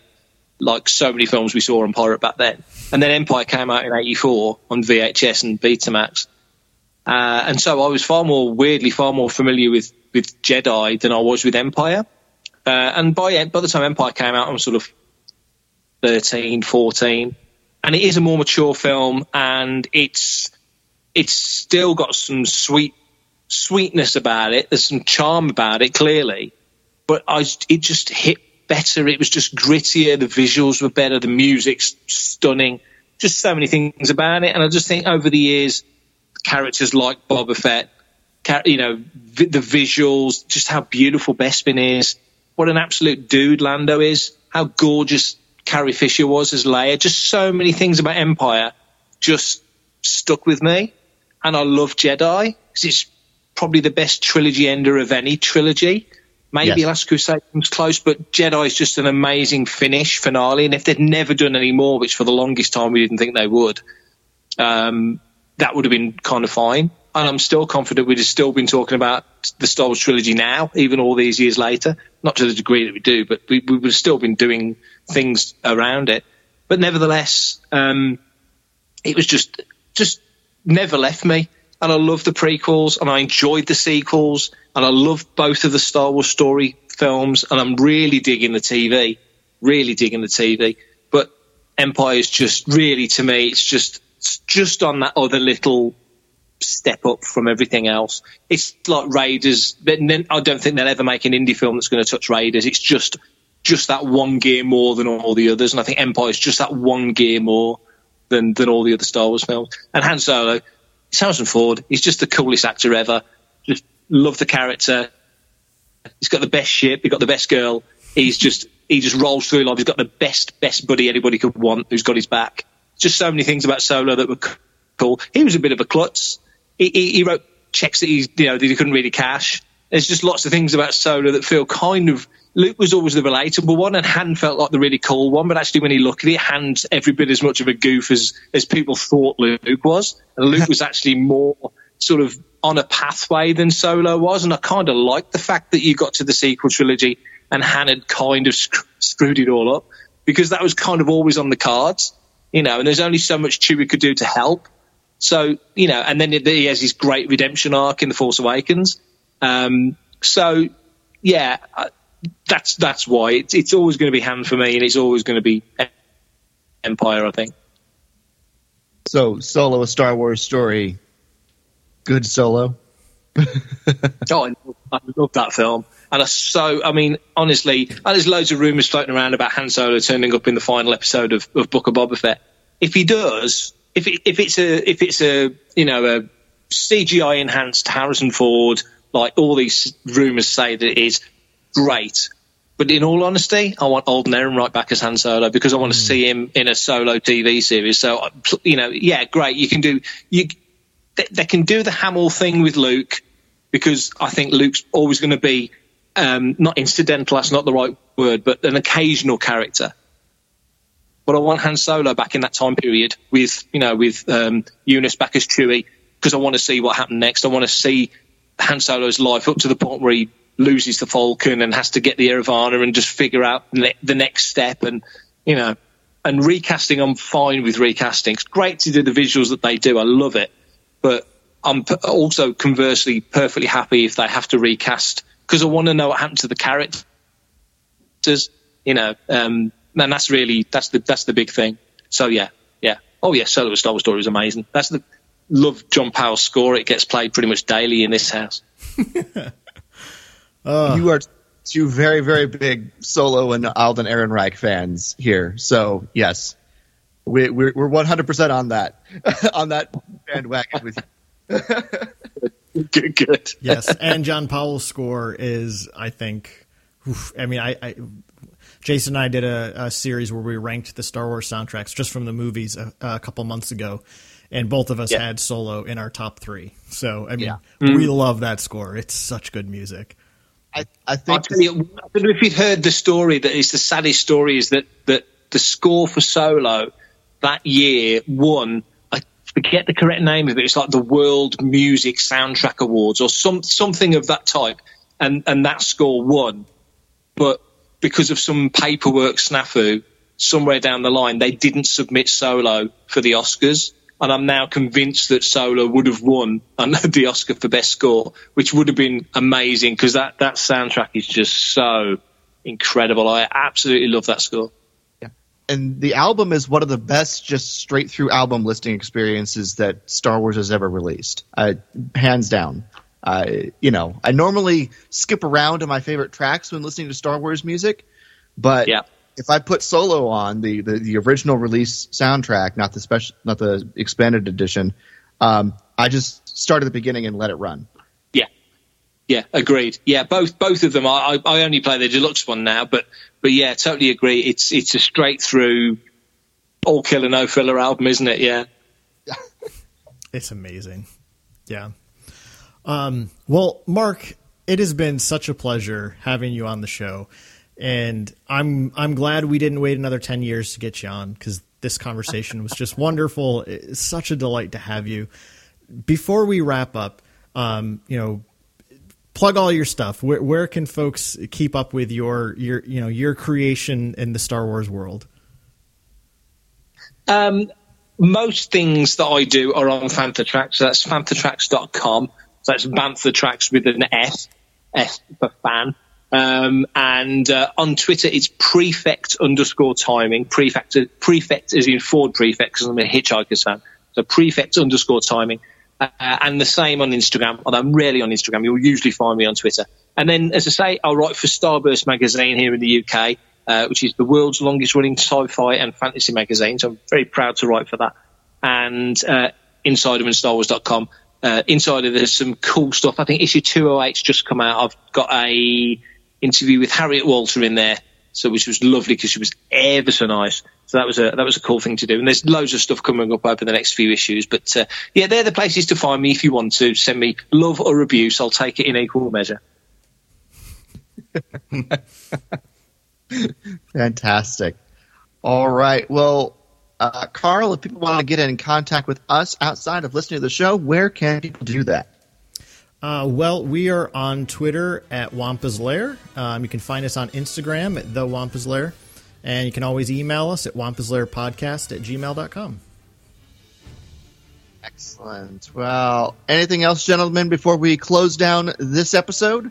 like so many films we saw on pirate back then. And then Empire came out in '84 on VHS and Betamax, uh, and so I was far more weirdly far more familiar with with Jedi than I was with Empire. Uh, and by by the time Empire came out, I'm sort of 13, 14. And it is a more mature film and it's, it's still got some sweet, sweetness about it. There's some charm about it, clearly. But I, it just hit better. It was just grittier. The visuals were better. The music's stunning. Just so many things about it. And I just think over the years, characters like Boba Fett, you know, the visuals, just how beautiful Bespin is, what an absolute dude Lando is, how gorgeous Carrie Fisher was as Leia. Just so many things about Empire just stuck with me. And I love Jedi because it's probably the best trilogy ender of any trilogy. Maybe Yes. Last Crusade comes close, but Jedi is just an amazing finish finale. And if they'd never done any more, which for the longest time we didn't think they would, um, that would have been kind of fine. And I'm still confident we'd have still been talking about the Star Wars trilogy now, even all these years later. Not to the degree that we do, but we, we would have still been doing things around it. But nevertheless, um, it was just just never left me. And I love the prequels, and I enjoyed the sequels, and I love both of the Star Wars story films, and I'm really digging the TV, really digging the TV. But Empire is just really, to me, it's just it's just on that other little step up from everything else. It's like Raiders, I don't think they'll ever make an indie film that's going to touch Raiders. It's just just that one gear more than all the others, and I think Empire is just that one gear more than than all the other Star Wars films. And Han Solo, it's Harrison Ford. He's just the coolest actor ever. Just love the character. He's got the best ship. He's got the best girl. He's just he just rolls through life. He's got the best best buddy anybody could want. Who's got his back. Just so many things about Solo that were cool. He was a bit of a klutz. He, he, he wrote checks that he's you know that he couldn't really cash. There's just lots of things about Solo that feel kind of. Luke was always the relatable one, and Han felt like the really cool one. But actually, when he looked at it, Han's every bit as much of a goof as as people thought Luke was, and Luke [LAUGHS] was actually more sort of on a pathway than Solo was. And I kind of liked the fact that you got to the sequel trilogy and Han had kind of sc- screwed it all up because that was kind of always on the cards, you know. And there's only so much Chewie could do to help. So you know, and then he has his great redemption arc in the Force Awakens. Um, so yeah, uh, that's that's why it's it's always going to be Han for me, and it's always going to be Empire. I think. So, Solo, a Star Wars story. Good Solo. [LAUGHS] Oh, I love, I love that film. And I so, I mean, honestly, and there's loads of rumours floating around about Han Solo turning up in the final episode of, of Book of Boba Fett. If he does, if it, if it's a if it's a you know a CGI enhanced Harrison Ford, like all these rumours say that it is, great. But in all honesty, I want Alden Ehrenreich back as Han Solo because I want to hmm. see him in a solo TV series. So you know, yeah, great. You can do you. They, they can do the Hamill thing with Luke because I think Luke's always going to be um, not incidental. That's not the right word, but an occasional character. But I want Han Solo back in that time period with you know with um, Joonas back as Chewie because I want to see what happened next. I want to see Han Solo's life up to the point where he loses the Falcon and has to get the Eravana and just figure out ne- the next step and you know and recasting. I'm fine with recasting. It's great to do the visuals that they do. I love it, but I'm also conversely perfectly happy if they have to recast because I want to know what happened to the characters. You know, um, and that's really that's the that's the big thing. So yeah, yeah. Oh yeah, Solo Star Wars story is amazing. That's the love John Powell's score. It gets played pretty much daily in this house. [LAUGHS] you are two very, very big Solo and Alden Ehrenreich fans here. So yes, we, we're we're 100 percent on that [LAUGHS] on that bandwagon with you. [LAUGHS] good, good. yes, and John Powell's score is, I think, oof, I mean, I, I Jason and I did a, a series where we ranked the Star Wars soundtracks just from the movies a, a couple months ago, and both of us Yeah. had Solo in our top three. So I mean, Yeah. we mm-hmm. love that score. It's such good music. I, I think tell you, I don't know if you've heard the story that is the saddest story is that, that the score for Solo that year won, I forget the correct name of it, it's like the World Music Soundtrack Awards or some, something of that type. And, and that score won. But because of some paperwork snafu, somewhere down the line, they didn't submit Solo for the Oscars. And I'm now convinced that Solo would have won [LAUGHS] the Oscar for Best Score, which would have been amazing because that, that soundtrack is just so incredible. I absolutely love that score. And the album is one of the best just straight through album listing experiences that Star Wars has ever released, uh, hands down. Uh, you know, I normally skip around to my favorite tracks when listening to Star Wars music, but Yeah. if I put Solo on the, the, the original release soundtrack, not the special, not the expanded edition, um, I just start at the beginning and let it run. Yeah. Agreed. Yeah, both both of them. I, I I only play the deluxe one now, but but yeah, totally agree. It's it's a straight through, all killer no filler album, isn't it? Yeah. [LAUGHS] It's amazing. Yeah. Um, well, Mark, it has been such a pleasure having you on the show, and I'm I'm glad we didn't wait another ten years to get you on because this conversation was just wonderful. It's such a delight to have you. Before we wrap up, um, you know, plug all your stuff. Where where can folks keep up with your your you know your creation in the Star Wars world? Um, most things that I do are on Fantha Tracks. So that's fanthatracks.com. So that's Bantha Tracks with an S, S for fan. Um, and uh, on Twitter, it's prefect underscore timing. Prefect, prefect is in Ford prefect because I'm a hitchhiker fan. So prefect underscore timing. Uh, and the same on Instagram, although I'm rarely on Instagram. You'll usually find me on Twitter. And then, as I say, I write for Starburst magazine here in the UK, uh, which is the world's longest running sci-fi and fantasy magazine. So I'm very proud to write for that. And uh, Insider and StarWars.com. Uh, Insider, there's some cool stuff. I think issue 208's just come out. I've got a interview with Harriet Walter in there, so which was lovely because she was ever so nice. So that was a that was a cool thing to do. And there's loads of stuff coming up over the next few issues. But uh, yeah, they're the places to find me if you want to send me love or abuse. I'll take it in equal measure. [LAUGHS] Fantastic. All right. Well, uh, Carl, if people want to get in contact with us outside of listening to the show, where can people do that? Uh, well, we are on Twitter at Wampa's Lair. Um, you can find us on Instagram at The Wampa's Lair. And you can always email us at wampaslairpodcast at gmail.com. Excellent. Well, anything else, gentlemen, before we close down this episode?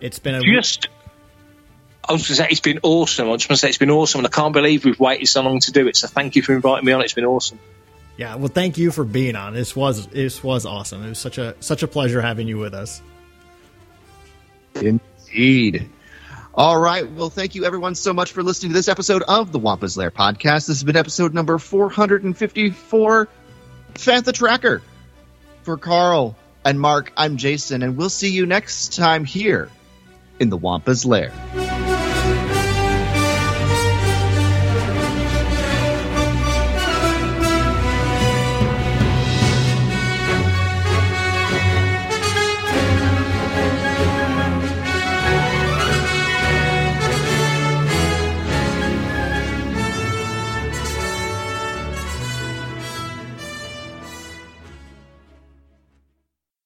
It's been a Just, I was going to say it's been awesome. I just want to say it's been awesome, and I can't believe we've waited so long to do it. So thank you for inviting me on. It's been awesome. Yeah. Well, thank you for being on. This was this was awesome. It was such a such a pleasure having you with us. Indeed. All right. Well, thank you everyone so much for listening to this episode of the Wampa's Lair podcast. This has been episode number 454, Fantha Tracker. For Carl and Mark, I'm Jason, and we'll see you next time here in the Wampa's Lair.